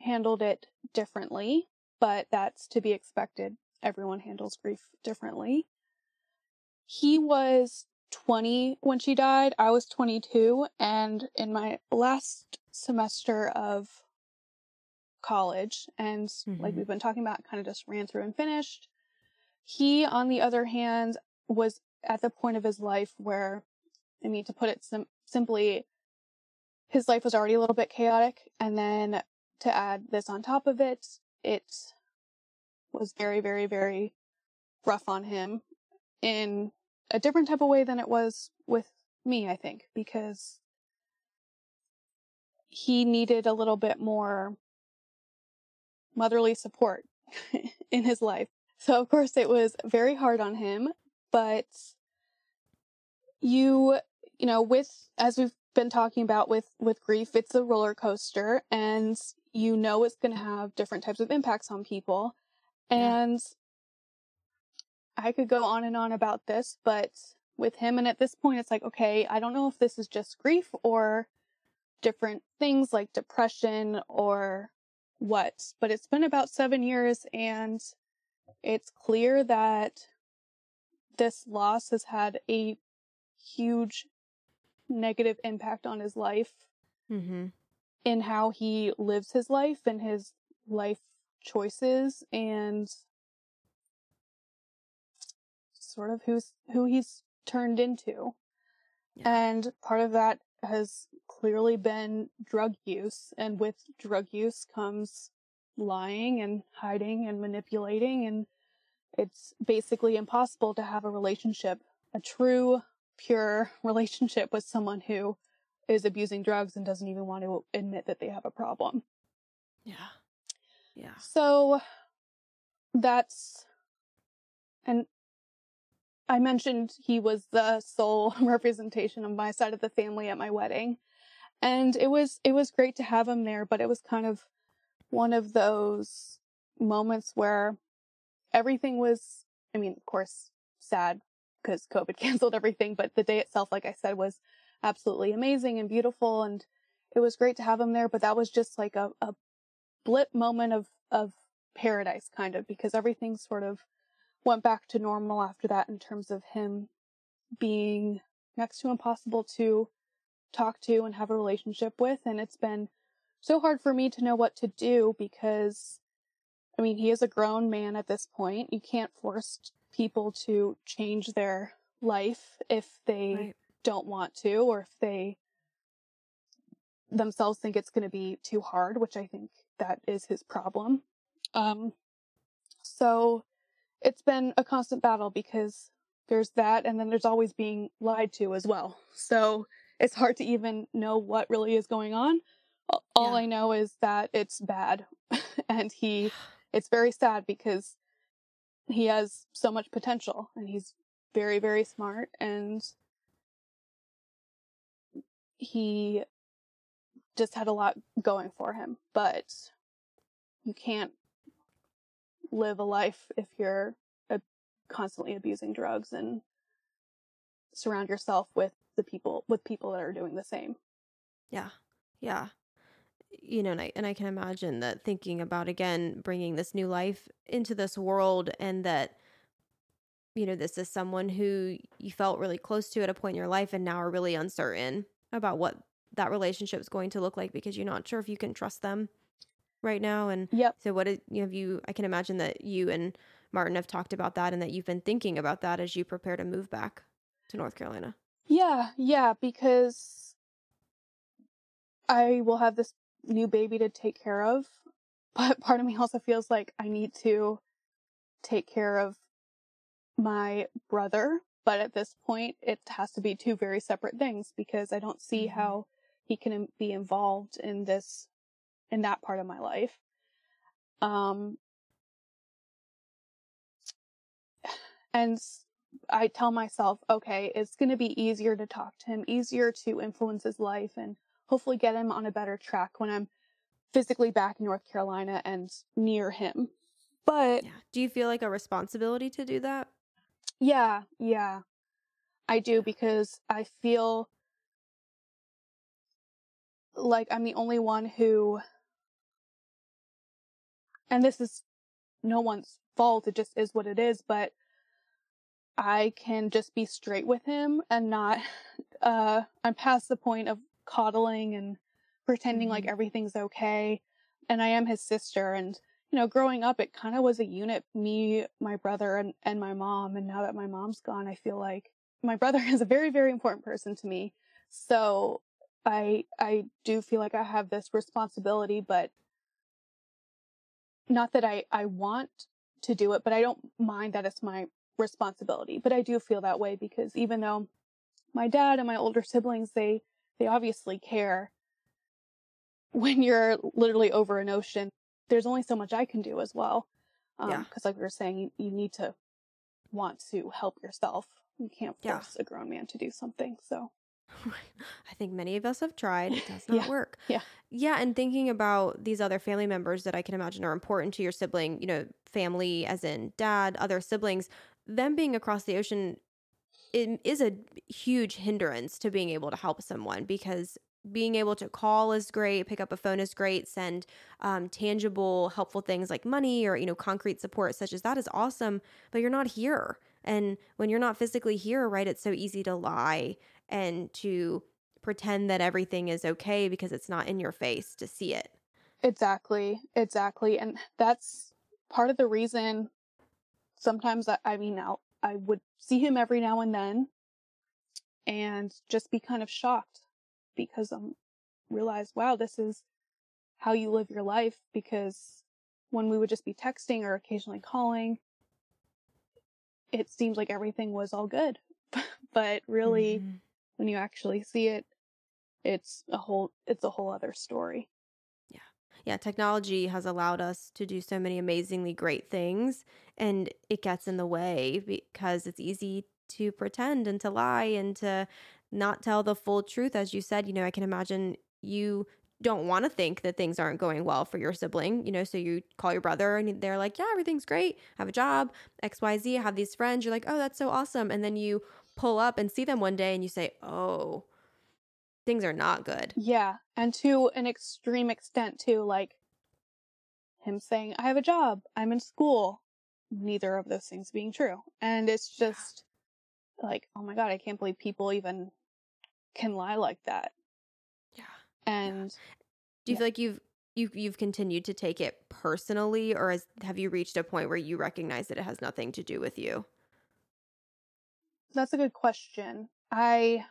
handled it differently, but that's to be expected. Everyone handles grief differently. He was 20 when she died. I was 22. And in my last semester of college and mm-hmm. like we've been talking about kind of just ran through and finished he on the other hand was at the point of his life where i mean to put it sim- simply his life was already a little bit chaotic and then to add this on top of it it was very very very rough on him in a different type of way than it was with me i think because he needed a little bit more motherly support in his life. So, of course, it was very hard on him, but you, you know, with, as we've been talking about with, with grief, it's a roller coaster and you know it's going to have different types of impacts on people. And yeah. I could go on and on about this, but with him, and at this point, it's like, okay, I don't know if this is just grief or different things like depression or what, but it's been about seven years and it's clear that this loss has had a huge negative impact on his life mm-hmm. in how he lives his life and his life choices and sort of who's who he's turned into. Yeah. And part of that has clearly been drug use. And with drug use comes lying and hiding and manipulating. And it's basically impossible to have a relationship, a true, pure relationship with someone who is abusing drugs and doesn't even want to admit that they have a problem. Yeah. Yeah. So that's, and I mentioned he was the sole representation of my side of the family at my wedding. And it was it was great to have him there, but it was kind of one of those moments where everything was I mean, of course, sad because COVID canceled everything, but the day itself, like I said, was absolutely amazing and beautiful and it was great to have him there, but that was just like a, a blip moment of of paradise kind of because everything sort of went back to normal after that in terms of him being next to impossible to talk to and have a relationship with. And it's been so hard for me to know what to do because, I mean, he is a grown man at this point. You can't force people to change their life if they right. don't want to or if they themselves think it's going to be too hard, which I think that is his problem. Um, so it's been a constant battle because there's that and then there's always being lied to as well. So it's hard to even know what really is going on. All yeah. I know is that it's bad and he it's very sad because he has so much potential and he's very very smart and he just had a lot going for him, but you can't live a life if you're constantly abusing drugs and surround yourself with the people with people that are doing the same. Yeah. Yeah. You know, and I, and I can imagine that thinking about again bringing this new life into this world and that you know, this is someone who you felt really close to at a point in your life and now are really uncertain about what that relationship is going to look like because you're not sure if you can trust them right now. And yep. so what you have you I can imagine that you and Martin have talked about that and that you've been thinking about that as you prepare to move back to North Carolina. Yeah, yeah, because I will have this new baby to take care of. But part of me also feels like I need to take care of my brother. But at this point, it has to be two very separate things because I don't see mm-hmm. how he can be involved in this in that part of my life. Um, and I tell myself, okay, it's going to be easier to talk to him, easier to influence his life, and hopefully get him on a better track when I'm physically back in North Carolina and near him. But yeah. do you feel like a responsibility to do that? Yeah, yeah. I do because I feel like I'm the only one who and this is no one's fault, it just is what it is, but I can just be straight with him and not uh I'm past the point of coddling and pretending mm-hmm. like everything's okay. and I am his sister. And, you know, growing up, it kind of was a unit, me, my brother, and, and my mom. And now that my mom's gone, I feel like my brother is a very, very important person to me. So I, I do feel like I have this responsibility, but not that I, I want to do it, but I don't mind that it's my responsibility. But I do feel that way because even though my dad and my older siblings, they, they obviously care when you're literally over an ocean, there's only so much I can do as well. Um, Yeah. cause like we were saying, you, you need to want to help yourself. You can't Yeah. force a grown man to do something. So I think many of us have tried. It does not Yeah. work. Yeah. Yeah. And thinking about these other family members that I can imagine are important to your sibling, you know, family as in dad, other siblings, them being across the ocean it is a huge hindrance to being able to help someone because being able to call is great, pick up a phone is great, send um, tangible, helpful things like money or you know concrete support such as that is awesome. But you're not here, and when you're not physically here, right, it's so easy to lie and to pretend that everything is okay because it's not in your face to see it. Exactly, exactly. And that's part of the reason sometimes I, I mean, I'll, I would see him every now and then and just be kind of shocked because I'm realize, wow, this is how you live your life. Because when we would just be texting or occasionally calling, it seems like everything was all good. but really, Mhm. When you actually see it, it's a whole, it's a whole other story. yeah, Yeah, technology has allowed us to do so many amazingly great things, and it gets in the way because it's easy to pretend and to lie and to not tell the full truth. As you said, you know, I can imagine you don't want to think that things aren't going well for your sibling, you know, so you call your brother and they're like, Yeah, everything's great. I have a job, XYZ, I have these friends. You're like, Oh, that's so awesome. And then you pull up and see them one day and you say, Oh, things are not good. Yeah, and to an extreme extent too, like him saying, I have a job, I'm in school, neither of those things being true. And it's just like, oh my god, I can't believe people even can lie like that. Yeah. And Do you Yeah. feel like you've you've you've continued to take it personally, or has, have you reached a point where you recognize that it has nothing to do with you? That's a good question. I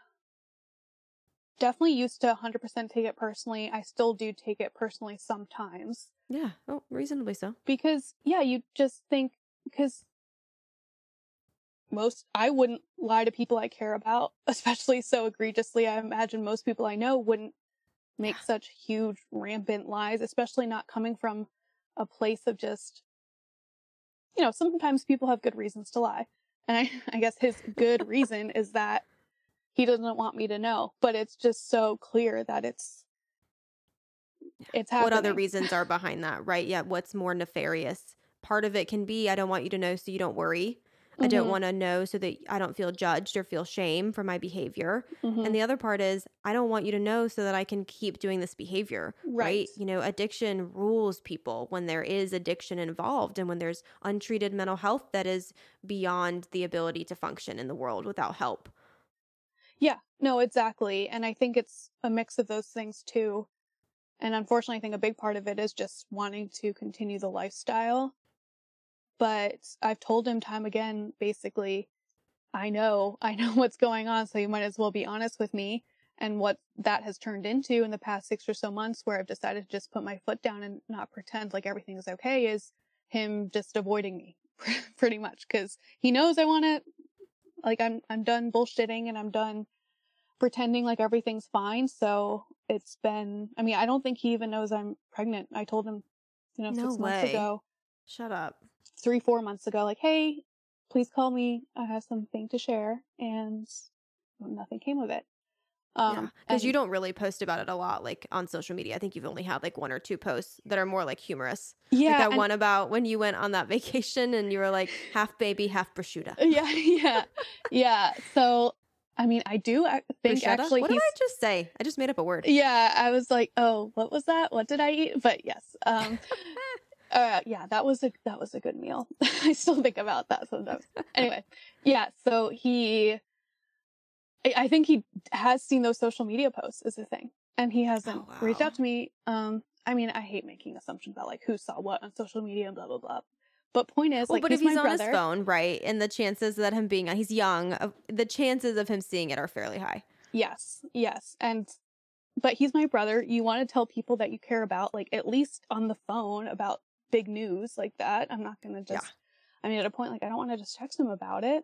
definitely used to 100% take it personally. I still do take it personally sometimes. Yeah. Oh, reasonably so. because yeah you just think because most i wouldn't lie to people i care about especially so egregiously i imagine most people i know wouldn't make Yeah. such huge rampant lies especially not coming from a place of just you know sometimes people have good reasons to lie and i i guess his good reason is that he doesn't want me to know but it's just so clear that it's it's happening What other reasons are behind that, right? Yeah. What's more nefarious? Part of it can be I don't want you to know so you don't worry. I don't Mhm, want to know so that I don't feel judged or feel shame for my behavior. mhm. And the other part is I don't want you to know so that I can keep doing this behavior. Right. Right. You know, addiction rules people when there is addiction involved and when there's untreated mental health that is beyond the ability to function in the world without help. Yeah, no, exactly. And I think it's a mix of those things too. And unfortunately, I think a big part of it is just wanting to continue the lifestyle. But I've told him time again, basically, I know, I know what's going on, so you might as well be honest with me. And what that has turned into in the past six or so months, where I've decided to just put my foot down and not pretend like everything is okay, is him just avoiding me, pretty much, because he knows I want to, like, I'm I'm done bullshitting and I'm done pretending like everything's fine. So it's been, I mean, I don't think he even knows I'm pregnant. I told him, you know, No six months way. ago, Shut up. Three, four months ago, like, hey, please call me. I have something to share. And nothing came of it. Um, yeah. Because you don't really post about it a lot, like on social media. I think you've only had like one or two posts that are more like humorous. yeah, like that and- one about when you went on that vacation and you were like half baby, half prosciutto. yeah, yeah, yeah. So, I mean, I do think actually what did I just say? I just made up a word. yeah, I was like, oh, what was that? What did I eat? But yes, um, uh, yeah, that was a that was a good meal. I still think about that sometimes. Anyway, yeah. So he, I, I think he has seen those social media posts is the thing, and he hasn't Oh, reached out to me. Um, I mean, I hate making assumptions about like who saw what on social media and blah blah blah. But point is, Well, like, but if he's he's my on brother. his phone, right, and the chances that him being he's young, uh, the chances of him seeing it are fairly high. Yes, yes, and but he's my brother. You want to tell people that you care about, like at least on the phone about big news like that. I'm not gonna just. Yeah. I mean, at a point, like I don't want to just text him about it.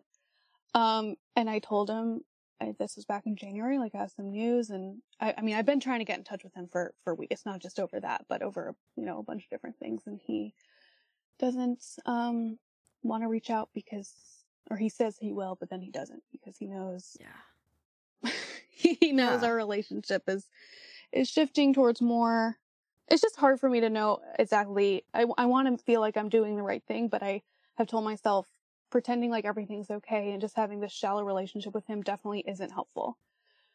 Um, and I told him I, this was back in January. Like I have some news, and I, I mean, I've been trying to get in touch with him for for weeks. It's not just over that, but over you know a bunch of different things, and he doesn't um want to reach out because, or he says he will, but then he doesn't because he knows Yeah. he knows Yeah. our relationship is is shifting towards more it's just hard for me to know exactly i, I want to feel like i'm doing the right thing but i have told myself pretending like everything's okay and just having this shallow relationship with him definitely isn't helpful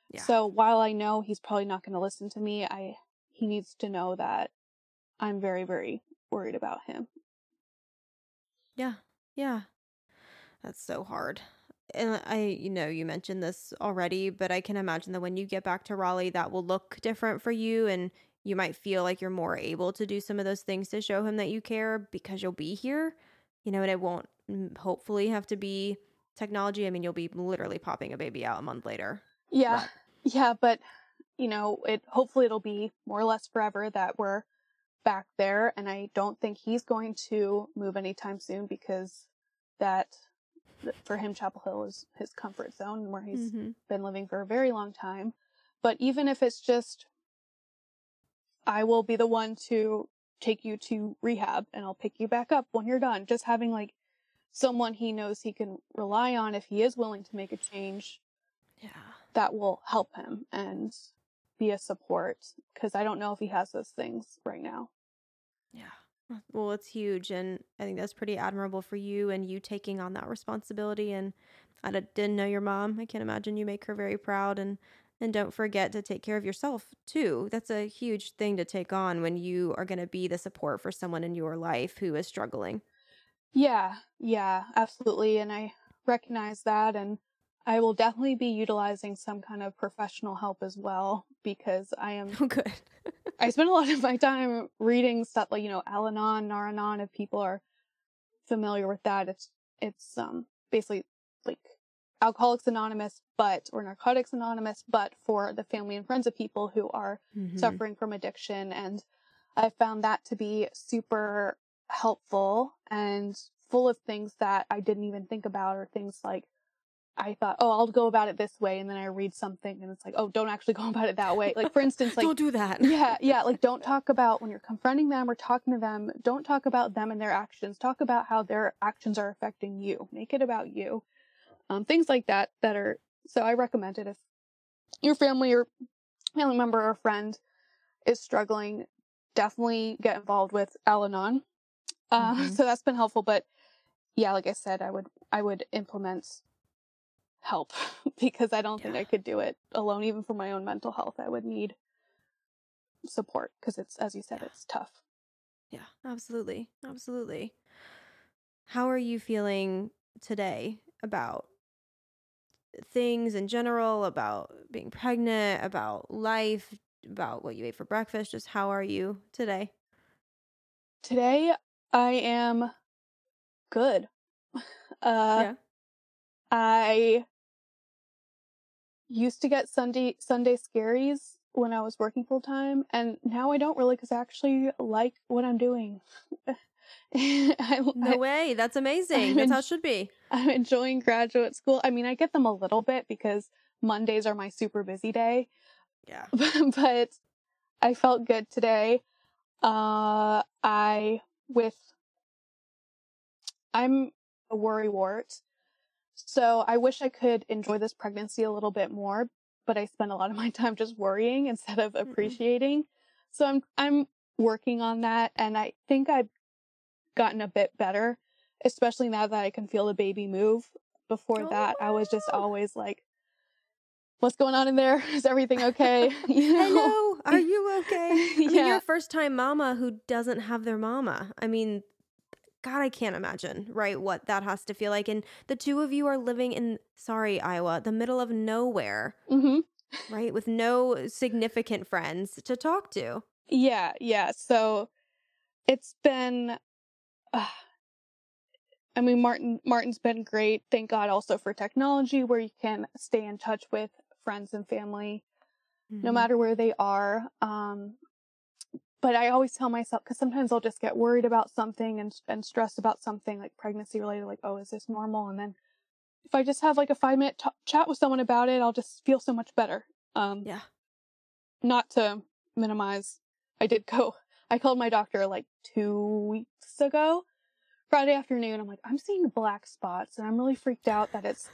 Yeah. so while i know he's probably not going to listen to me i he needs to know that i'm very very worried about him Yeah. Yeah. That's so hard. And I, you know, you mentioned this already, but I can imagine that when you get back to Raleigh, that will look different for you. And you might feel like you're more able to do some of those things to show him that you care because you'll be here, you know, and it won't mm, hopefully have to be technology. I mean, you'll be literally popping a baby out a month later. Yeah. Yeah, but you know, it hopefully it'll be more or less forever that we're back there and I don't think he's going to move anytime soon because that for him Chapel Hill is his comfort zone where he's Mhm. been living for a very long time. But even if it's just I will be the one to take you to rehab and I'll pick you back up when you're done. Just having like someone he knows he can rely on if he is willing to make a change Yeah. that will help him and be a support because I don't know if he has those things right now. Yeah. Well, it's huge. And I think that's pretty admirable for you and you taking on that responsibility. And I didn't know your mom. I can't imagine you make her very proud. And, and don't forget to take care of yourself too. That's a huge thing to take on when you are going to be the support for someone in your life who is struggling. Yeah, yeah, absolutely. And I recognize that. And I will definitely be utilizing some kind of professional help as well because I am, Oh, good. I spend a lot of my time reading stuff like, you know, Al Anon, Nar Anon, if people are familiar with that. It's, it's, um, basically like Alcoholics Anonymous, but, or Narcotics Anonymous, but for the family and friends of people who are Mhm. suffering from addiction. And I found that to be super helpful and full of things that I didn't even think about or things like I thought, oh, I'll go about it this way. And then I read something and it's like, oh, don't actually go about it that way. Like, for instance, like, don't do that. yeah, yeah, like don't talk about when you're confronting them or talking to them, don't talk about them and their actions. Talk about how their actions are affecting you. Make it about you. Um, things like that that are so I recommend it if your family or family member or friend is struggling, definitely get involved with Al Anon. Uh, Mhm. so that's been helpful. But yeah, like I said, I would I would implement help because I don't think I could do it alone, even for my own mental health. I would need support because it's, as you said, Yeah. it's tough. Yeah, absolutely. Absolutely. How are you feeling today about things in general, about being pregnant, about life, about what you ate for breakfast? Just how are you today? Today, I am good. Uh, yeah. I used to get Sunday Sunday scaries when I was working full time, and now I don't really because I actually like what I'm doing. I, No I, way. That's amazing. I'm That's in- how it should be. I'm enjoying graduate school. I mean, I get them a little bit because Mondays are my super busy day, Yeah. but I felt good today. Uh, I with I'm a worry wart, so I wish I could enjoy this pregnancy a little bit more, but I spend a lot of my time just worrying instead of appreciating. So I'm I'm working on that, and I think I've gotten a bit better, especially now that I can feel the baby move. Before Oh, that, I was just always like, "What's going on in there? Is everything okay?" You know? Hello. Are you okay? I mean, Yeah. you're a first time mama who doesn't have their mama. I mean, God, I can't imagine, right? What that has to feel like. And the two of you are living in, sorry, Iowa, the middle of nowhere, hmm right? With no significant friends to talk to. Yeah, yeah. So it's been uh, I mean Martin Martin's been great. Thank God also for technology where you can stay in touch with friends and family no Mhm. matter where they are. Um but I always tell myself cuz sometimes I'll just get worried about something and and stressed about something like pregnancy related like oh is this normal and then if I just have like a 5 minute t- chat with someone about it, I'll just feel so much better. Um Yeah. not to minimize, I did go. I called my doctor like two weeks ago, Friday afternoon. I'm like, I'm seeing black spots, and I'm really freaked out that it's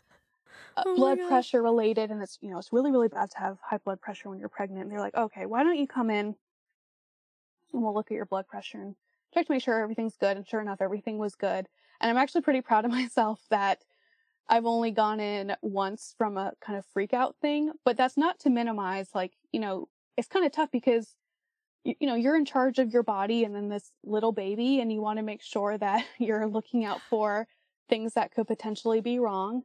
uh, Oh blood pressure related, and it's you know it's really really bad to have high blood pressure when you're pregnant. And they're like, okay, why don't you come in and we'll look at your blood pressure and check to make sure everything's good. And sure enough, everything was good. And I'm actually pretty proud of myself that I've only gone in once from a kind of freak out thing, but that's not to minimize, like, you know, it's kind of tough because, you, you know, you're in charge of your body and then this little baby, and you want to make sure that you're looking out for things that could potentially be wrong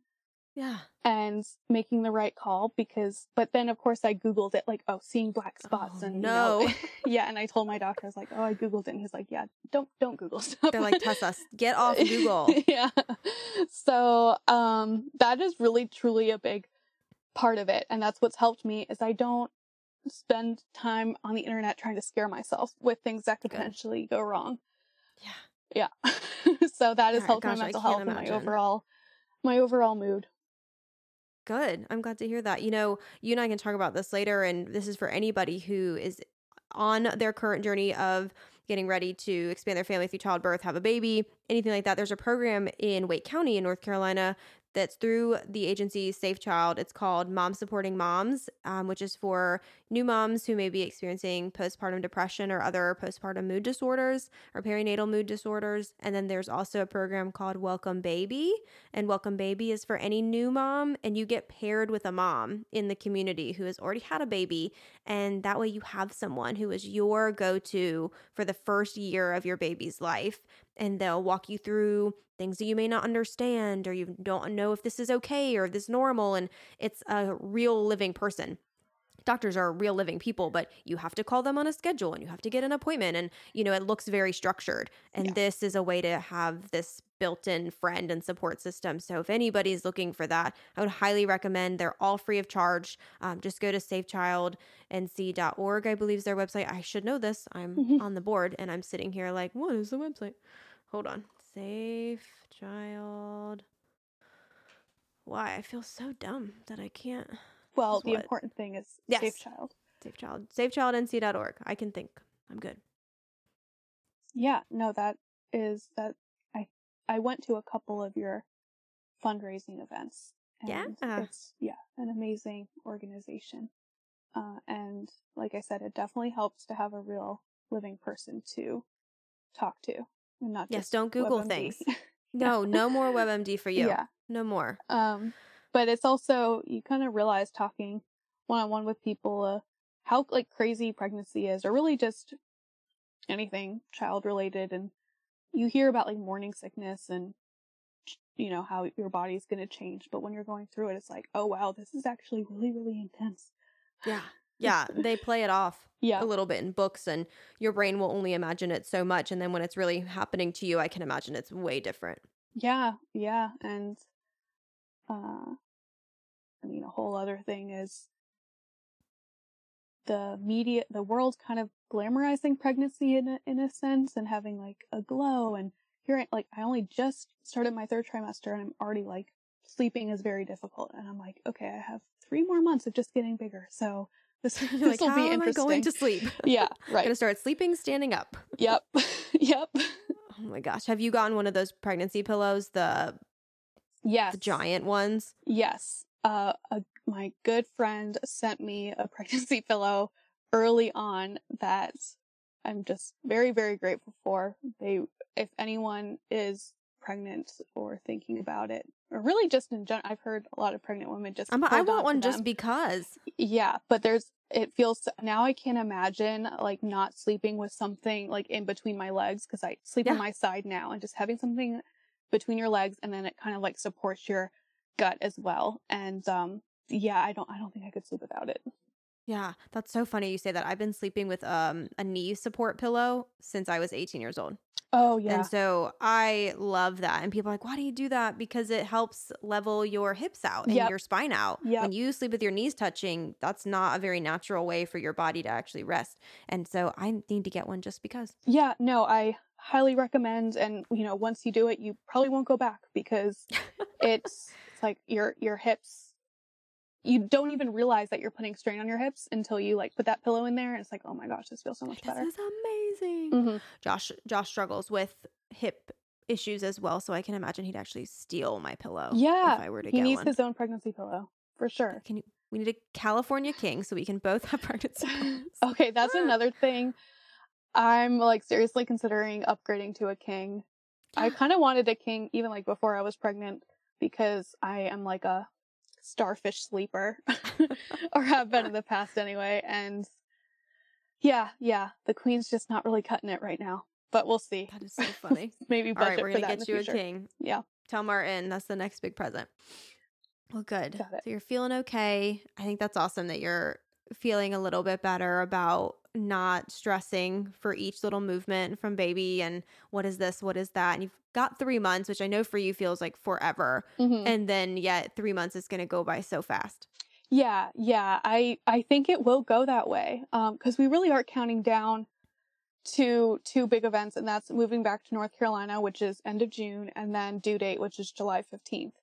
Yeah. and making the right call because, but then of course I Googled it, like, oh, seeing black spots Oh, and, you know, no. yeah. And I told my doctor, I was like, oh, I Googled it. And he's like, yeah, don't, don't Google stuff. They're like, Tessa, get off Google. yeah. So, um, that is really truly a big part of it. And that's what's helped me is I don't spend time on the internet trying to scare myself with things that could Good. potentially go wrong. Yeah. Yeah. so that has Yeah, helped gosh, my mental health and my overall, my overall mood. Good. I'm glad to hear that. You know, you and I can talk about this later, and this is for anybody who is on their current journey of getting ready to expand their family through childbirth, have a baby, anything like that. There's a program in Wake County in North Carolina that's through the agency Safe Child. It's called Mom Supporting Moms, um, which is for new moms who may be experiencing postpartum depression or other postpartum mood disorders or perinatal mood disorders. And then there's also a program called Welcome Baby. And Welcome Baby is for any new mom, and you get paired with a mom in the community who has already had a baby. And that way, you have someone who is your go to for the first year of your baby's life. And they'll walk you through things that you may not understand, or you don't know if this is okay or this normal. And it's a real living person doctors are real living people but you have to call them on a schedule and you have to get an appointment and you know it looks very structured. And Yeah. this is a way to have this built-in friend and support system. So if anybody's looking for that i would highly recommend. They're all free of charge. Um, just go to safechildnc.org i believe is their website. I should know this. I'm Mhm. on the board and i'm sitting here like what is the website? Hold on. Safe child why? I feel so dumb that i can't Well, the what- important thing is Yes. safe child. Safe Child. SafeChildNC.org. I can think. I'm good. Yeah, no, that is that. I I went to a couple of your fundraising events. Yeah. It's yeah, an amazing organization. Uh, and like I said, it definitely helps to have a real living person to talk to, and not Yes, just don't Google WebMD. things. No, no more WebMD for you. Yeah. No more. Um, but it's also you kind of realize talking one on one with people uh, how like crazy pregnancy is, or really just anything child related, and you hear about like morning sickness and you know how your body's going to change, but when you're going through it, it's like, oh wow, this is actually really really intense. Yeah. Yeah. They play it off Yeah, a little bit in books, and your brain will only imagine it so much. And then when it's really happening to you, I can imagine it's way different. yeah, yeah, and uh, I mean, a whole other thing is the media, the world kind of glamorizing pregnancy in a, in a sense and having like a glow. And here, I- like, I only just started my third trimester and I'm already like, sleeping is very difficult. And I'm like, okay, I have three more months of just getting bigger. So this, this like, will how be am I interesting. going to sleep? yeah, I'm right. gonna start sleeping standing up. Yep. yep. Oh my gosh. Have you gotten one of those pregnancy pillows? The Yes. the giant ones? Yes. Uh, a, my good friend sent me a pregnancy pillow early on that I'm just very, very grateful for. They, if anyone is pregnant or thinking about it, or really just in general, I've heard a lot of pregnant women just. I'm, I on want one just because. Yeah, but there's it feels now I can't imagine like not sleeping with something like in between my legs because I sleep on my side now and just having something between your legs and then it kind of like supports your gut as well. And um yeah, I don't I don't think I could sleep without it. Yeah, that's so funny you say that. I've been sleeping with um a knee support pillow since I was 18 years old. Oh yeah. And so I love that. And people are like, why do you do that? Because it helps level your hips out and Yep. your spine out. Yep. When you sleep with your knees touching, that's not a very natural way for your body to actually rest. And so I need to get one just because. Yeah, no, I highly recommend and you know, once you do it, you probably won't go back because it's it's like your your hips you don't even realize that you're putting strain on your hips until you like put that pillow in there and it's like, "Oh my gosh, this feels so much This better." is amazing. Mhm. Josh Josh struggles with hip issues as well, so I can imagine he'd actually steal my pillow Yeah, if I were to He get needs one. his own pregnancy pillow for sure. Can you, we need a California king so we can both have pregnancy. Okay, that's another thing. I'm like seriously considering upgrading to a king. I kind of wanted a king even like before I was pregnant because I am like a starfish sleeper or have been in the past anyway. And yeah, yeah, the queen's just not really cutting it right now, but we'll see. That is so funny. Maybe budget right, we're gonna get you a future. king. Yeah. Tell Martin that's the next big present. Well, good. So you're feeling okay. I think that's awesome that you're feeling a little bit better about not stressing for each little movement from baby and what is this, what is that, and you've got three months, which I know for you feels like forever, Mhm. and then yet three months is gonna go by so fast. Yeah, yeah. I I think it will go that way. Um, because we really are counting down to two big events, and that's moving back to North Carolina, which is end of June, and then due date, which is July fifteenth.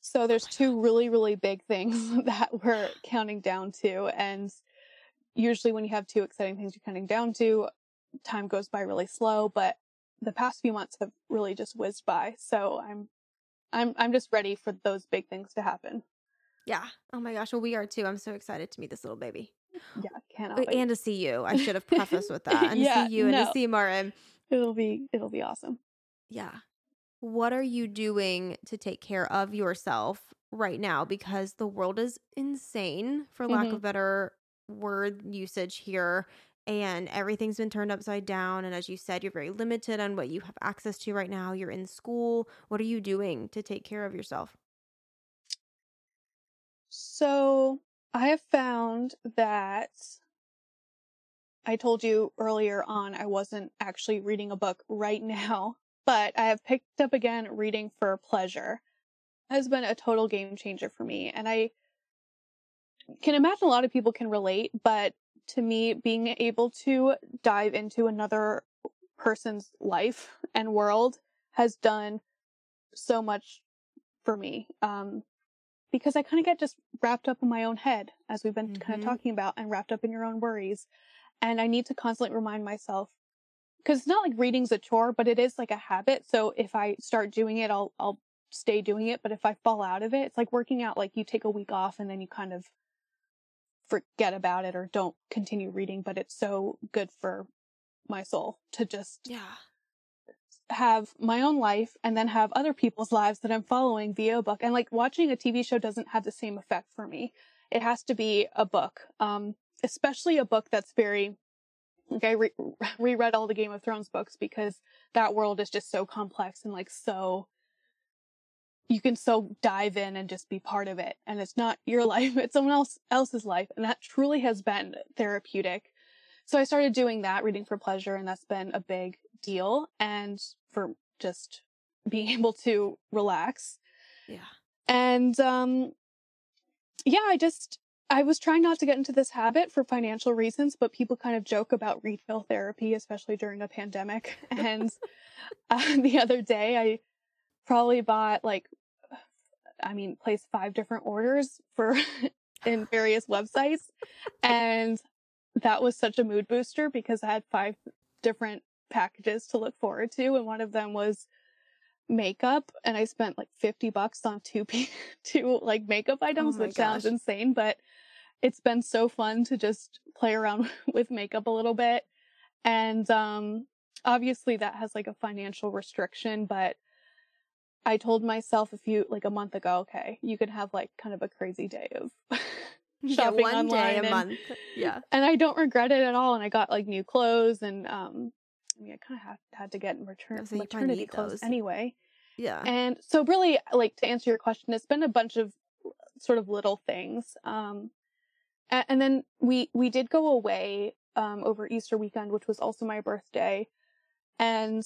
So there's my two really, really big things that we're counting down to, and usually when you have two exciting things you're counting down to, time goes by really slow. But the past few months have really just whizzed by, so I'm I'm I'm just ready for those big things to happen. Yeah. Oh my gosh. Well, we are too. I'm so excited to meet this little baby. Yeah, cannot Wait. And to see you. I should have prefaced with that. And Yeah, to see you and no. to see Martin. It'll be it'll be awesome. Yeah. What are you doing to take care of yourself right now? Because the world is insane, for lack Mhm. of better word usage here. And everything's been turned upside down. And as you said, you're very limited on what you have access to right now. You're in school. What are you doing to take care of yourself? So I have found that I told you earlier on I wasn't actually reading a book right now, but I have picked up again reading for pleasure. It has been a total game changer for me. And I can imagine a lot of people can relate, but to me, being able to dive into another person's life and world has done so much for me. Um, because I kind of get just wrapped up in my own head, as we've been kind Mhm. of talking about, and wrapped up in your own worries. And I need to constantly remind myself, because it's not like reading's a chore, but it is like a habit. So if I start doing it, I'll I'll stay doing it. But if I fall out of it, it's like working out. Like you take a week off and then you kind of forget about it or don't continue reading. But it's so good for my soul to just Yeah. have my own life and then have other people's lives that I'm following via a book. And like watching a TV show doesn't have the same effect for me. It has to be a book, um, especially a book that's very. Like I re- reread all the Game of Thrones books because that world is just so complex and like so. You can so dive in and just be part of it, and it's not your life; it's someone else else's life, and that truly has been therapeutic. So I started doing that, reading for pleasure, and that's been a big deal. And for just being able to relax. Yeah. And um yeah, I just I was trying not to get into this habit for financial reasons, but people kind of joke about retail therapy, especially during a pandemic. And uh, the other day, I probably bought like, I mean, placed five different orders for in various websites, and that was such a mood booster because I had five different packages to look forward to, and one of them was makeup and I spent like 50 bucks on two p- two like makeup items Oh which sounds insane but it's been so fun to just play around with makeup a little bit and um obviously that has like a financial restriction but I told myself a few like a month ago okay you can have like kind of a crazy day of shopping Yeah, one day a and- month. Yeah. and I don't regret it at all. And I got like new clothes, and um, I mean, I kind of had to get return so maternity clothes those. anyway. Yeah. And so, really, like to answer your question, it's been a bunch of sort of little things. Um, and, and then we we did go away um over Easter weekend, which was also my birthday, and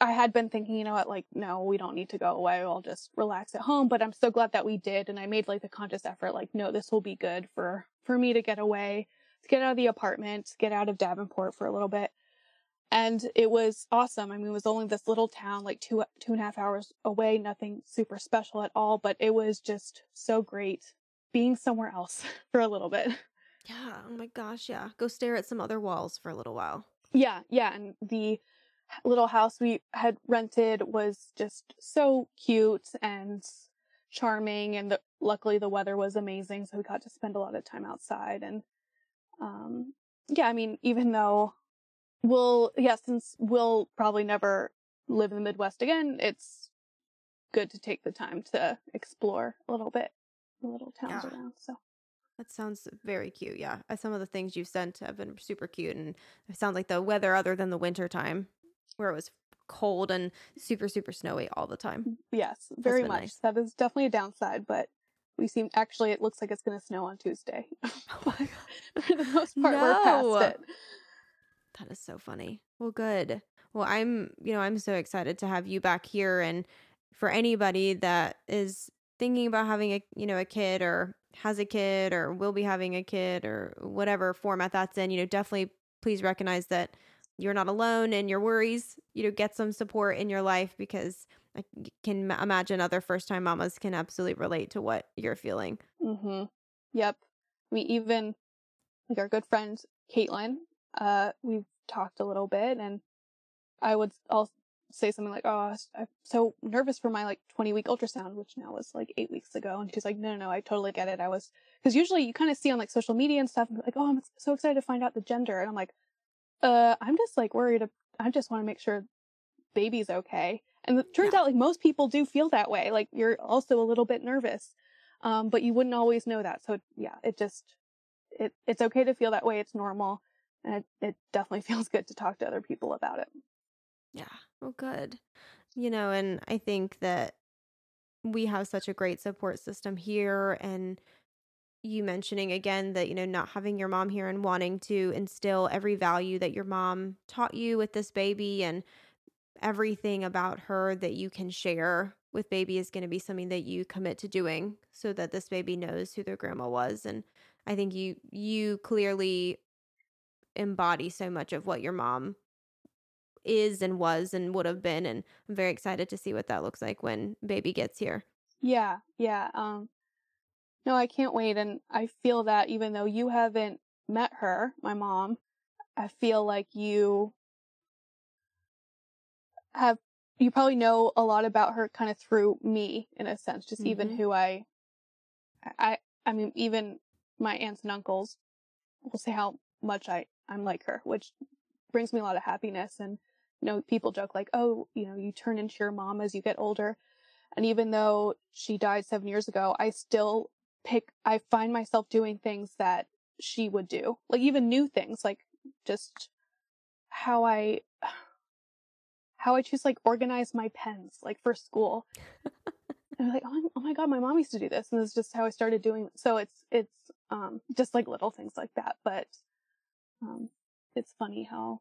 I had been thinking, you know what, like, no, we don't need to go away. We'll just relax at home. But I'm so glad that we did. And I made like the conscious effort, like, no, this will be good for, for me to get away, to get out of the apartment, get out of Davenport for a little bit. And it was awesome. I mean, it was only this little town, like two, two and a half hours away, nothing super special at all, but it was just so great being somewhere else for a little bit. Yeah. Oh my gosh. Yeah. Go stare at some other walls for a little while. Yeah. Yeah. And the, little house we had rented was just so cute and charming and the, luckily the weather was amazing so we got to spend a lot of time outside and um yeah i mean even though we'll yeah since we'll probably never live in the midwest again it's good to take the time to explore a little bit the little towns yeah. around so that sounds very cute. Yeah. Some of the things you've sent have been super cute. And it sounds like the weather, other than the winter time, where it was cold and super super snowy all the time. Mm, yes, very much. Nice. That is definitely a downside, but we seem actually it looks like it's going to snow on Tuesday. Oh my god! For the most part, no. we're past it. That is so funny. Well, good. Well, I'm, you know, I'm so excited to have you back here and for anybody that is thinking about having a, you know, a kid or has a kid or will be having a kid or whatever format that's in, you know, definitely please recognize that you're not alone in your worries. You know, get some support in your life because I can imagine other first time mamas can absolutely relate to what you're feeling. Mm-hmm. Yep. We even, like our good friend Caitlin, uh, we've talked a little bit and I would I'll say something like, "Oh, I'm so nervous for my like 20 week ultrasound, which now was like eight weeks ago." And she's like, "No, no, no, I totally get it. I was because usually you kind of see on like social media and stuff, and like, oh, I'm so excited to find out the gender, and I'm like, uh, I'm just like worried. I just want to make sure baby's okay. And it turns yeah. out like most people do feel that way. Like you're also a little bit nervous. Um, but you wouldn't always know that. So yeah, it just, it, it's okay to feel that way. It's normal. And it, it definitely feels good to talk to other people about it. Yeah. Well, good. You know, and I think that we have such a great support system here and you mentioning again that you know not having your mom here and wanting to instill every value that your mom taught you with this baby and everything about her that you can share with baby is going to be something that you commit to doing so that this baby knows who their grandma was. And i think you you clearly embody so much of what your mom is and was and would have been and i'm very excited to see what that looks like when baby gets here. Yeah yeah um no, I can't wait. And I feel that even though you haven't met her, my mom, I feel like you have, you probably know a lot about her kind of through me in a sense, just mm-hmm. even who I, I, I mean, even my aunts and uncles will say how much I, I'm like her, which brings me a lot of happiness. And, you know, people joke like, oh, you know, you turn into your mom as you get older. And even though she died seven years ago, I still pick, I find myself doing things that she would do. Like even new things, like just how I, how I choose like organize my pens, like for school. and I'm like, oh, oh my God, my mom used to do this. And this is just how I started doing it. So it's, it's, um, just like little things like that. But, um, it's funny how,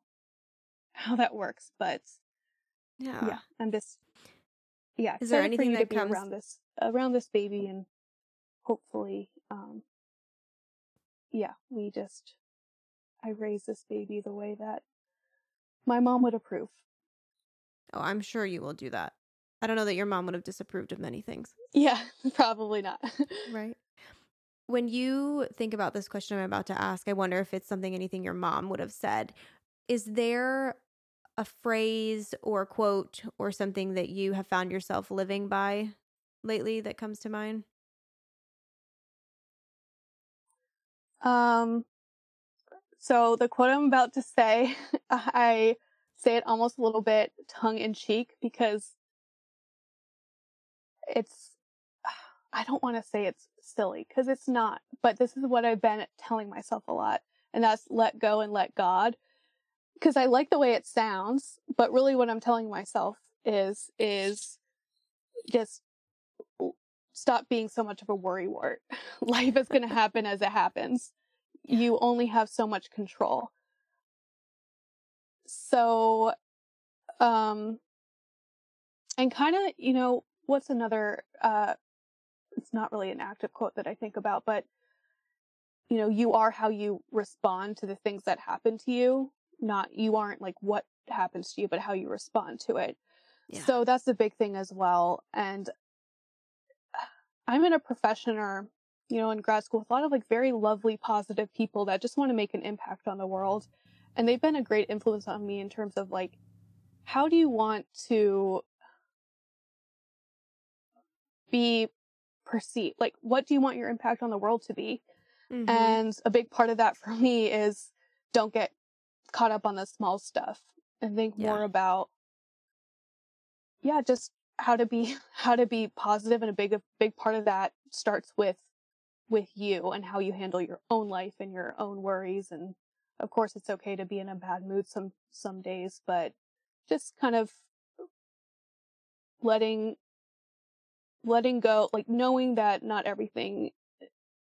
how that works. But yeah, yeah I'm just, yeah. Is there anything that comes around this, around this baby and hopefully, um, yeah, we just, I raise this baby the way that my mom would approve. Oh, I'm sure you will do that. I don't know that your mom would have disapproved of many things. Yeah, probably not. right. When you think about this question I'm about to ask, I wonder if it's something anything your mom would have said. Is there a phrase or quote or something that you have found yourself living by lately that comes to mind? Um, so the quote I'm about to say, I say it almost a little bit tongue in cheek because it's, I don't want to say it's silly because it's not, but this is what I've been telling myself a lot. And that's let go and let God. Cause I like the way it sounds, but really what I'm telling myself is, is just stop being so much of a worrywart. Life is going to happen as it happens. You only have so much control. So, um, and kind of, you know, what's another, uh, it's not really an active quote that I think about, but, you know, you are how you respond to the things that happen to you. Not, you aren't like what happens to you, but how you respond to it. Yeah. So that's the big thing as well. And I'm in a profession or, you know, in grad school with a lot of like very lovely, positive people that just want to make an impact on the world. And they've been a great influence on me in terms of like, how do you want to be perceived? Like, what do you want your impact on the world to be? Mm-hmm. And a big part of that for me is don't get caught up on the small stuff and think yeah. more about, yeah, just how to be, how to be positive and a big, a big part of that starts with, with you and how you handle your own life and your own worries. And of course, it's okay to be in a bad mood some, some days, but just kind of letting letting go, like knowing that not everything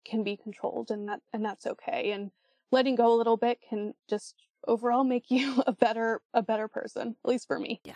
can be controlled and that, and that's okay. And letting go a little bit can just overall make you a better, a better person, at least for me. Yeah.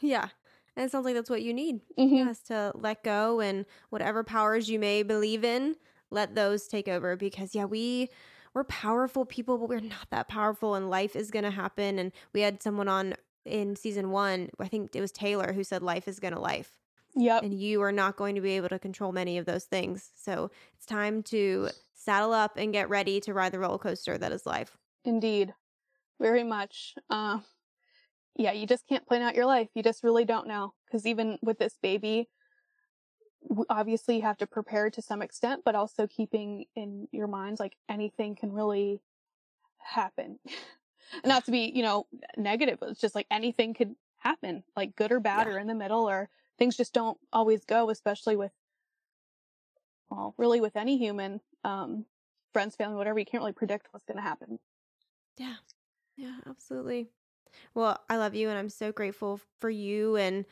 Yeah. And it sounds like that's what you need. Mm-hmm. Yes, to let go and whatever powers you may believe in, let those take over because yeah, we we're powerful people, but we're not that powerful and life is going to happen and we had someone on in season 1, I think it was Taylor who said life is going to life. Yep. And you are not going to be able to control many of those things. So it's time to saddle up and get ready to ride the roller coaster that is life. Indeed. Very much. Uh, yeah, you just can't plan out your life. You just really don't know. Because even with this baby, obviously you have to prepare to some extent, but also keeping in your minds like anything can really happen. Not to be, you know, negative, but it's just like anything could happen, like good or bad yeah. or in the middle or things just don't always go, especially with, well, really with any human, um, friends, family, whatever. You can't really predict what's going to happen. Yeah. Yeah, absolutely. Well, I love you and I'm so grateful for you. And,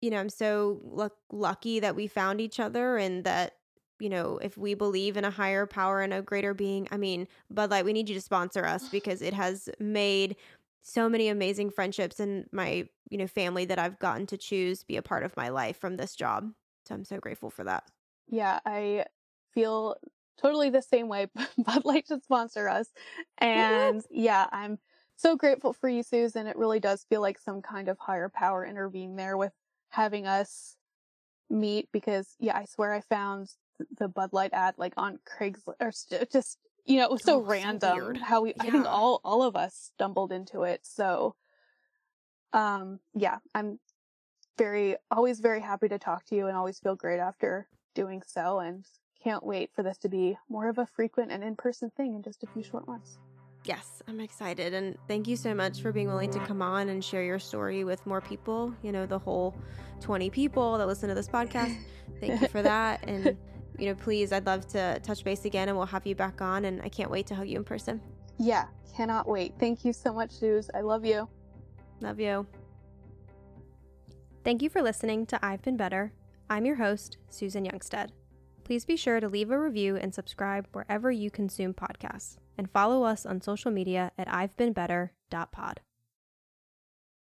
you know, I'm so l- lucky that we found each other and that, you know, if we believe in a higher power and a greater being, I mean, Bud Light, we need you to sponsor us because it has made so many amazing friendships and my, you know, family that I've gotten to choose be a part of my life from this job. So I'm so grateful for that. Yeah, I feel totally the same way. Bud Light should sponsor us. And yeah, I'm so grateful for you, Susan. It really does feel like some kind of higher power intervened there with having us meet because yeah, I swear I found the Bud Light ad like on Craigslist or just you know, it was so oh, random so how we, yeah. I think all, all of us stumbled into it. So, um, yeah, I'm very, always very happy to talk to you and always feel great after doing so. And can't wait for this to be more of a frequent and in-person thing in just a few short months. Yes, I'm excited. And thank you so much for being willing to come on and share your story with more people. You know, the whole 20 people that listen to this podcast. Thank you for that. And you know, please, I'd love to touch base again and we'll have you back on. And I can't wait to hug you in person. Yeah, cannot wait. Thank you so much, Suze. I love you. Love you. Thank you for listening to I've Been Better. I'm your host, Susan Youngstead. Please be sure to leave a review and subscribe wherever you consume podcasts, and follow us on social media at I've Been Better.pod.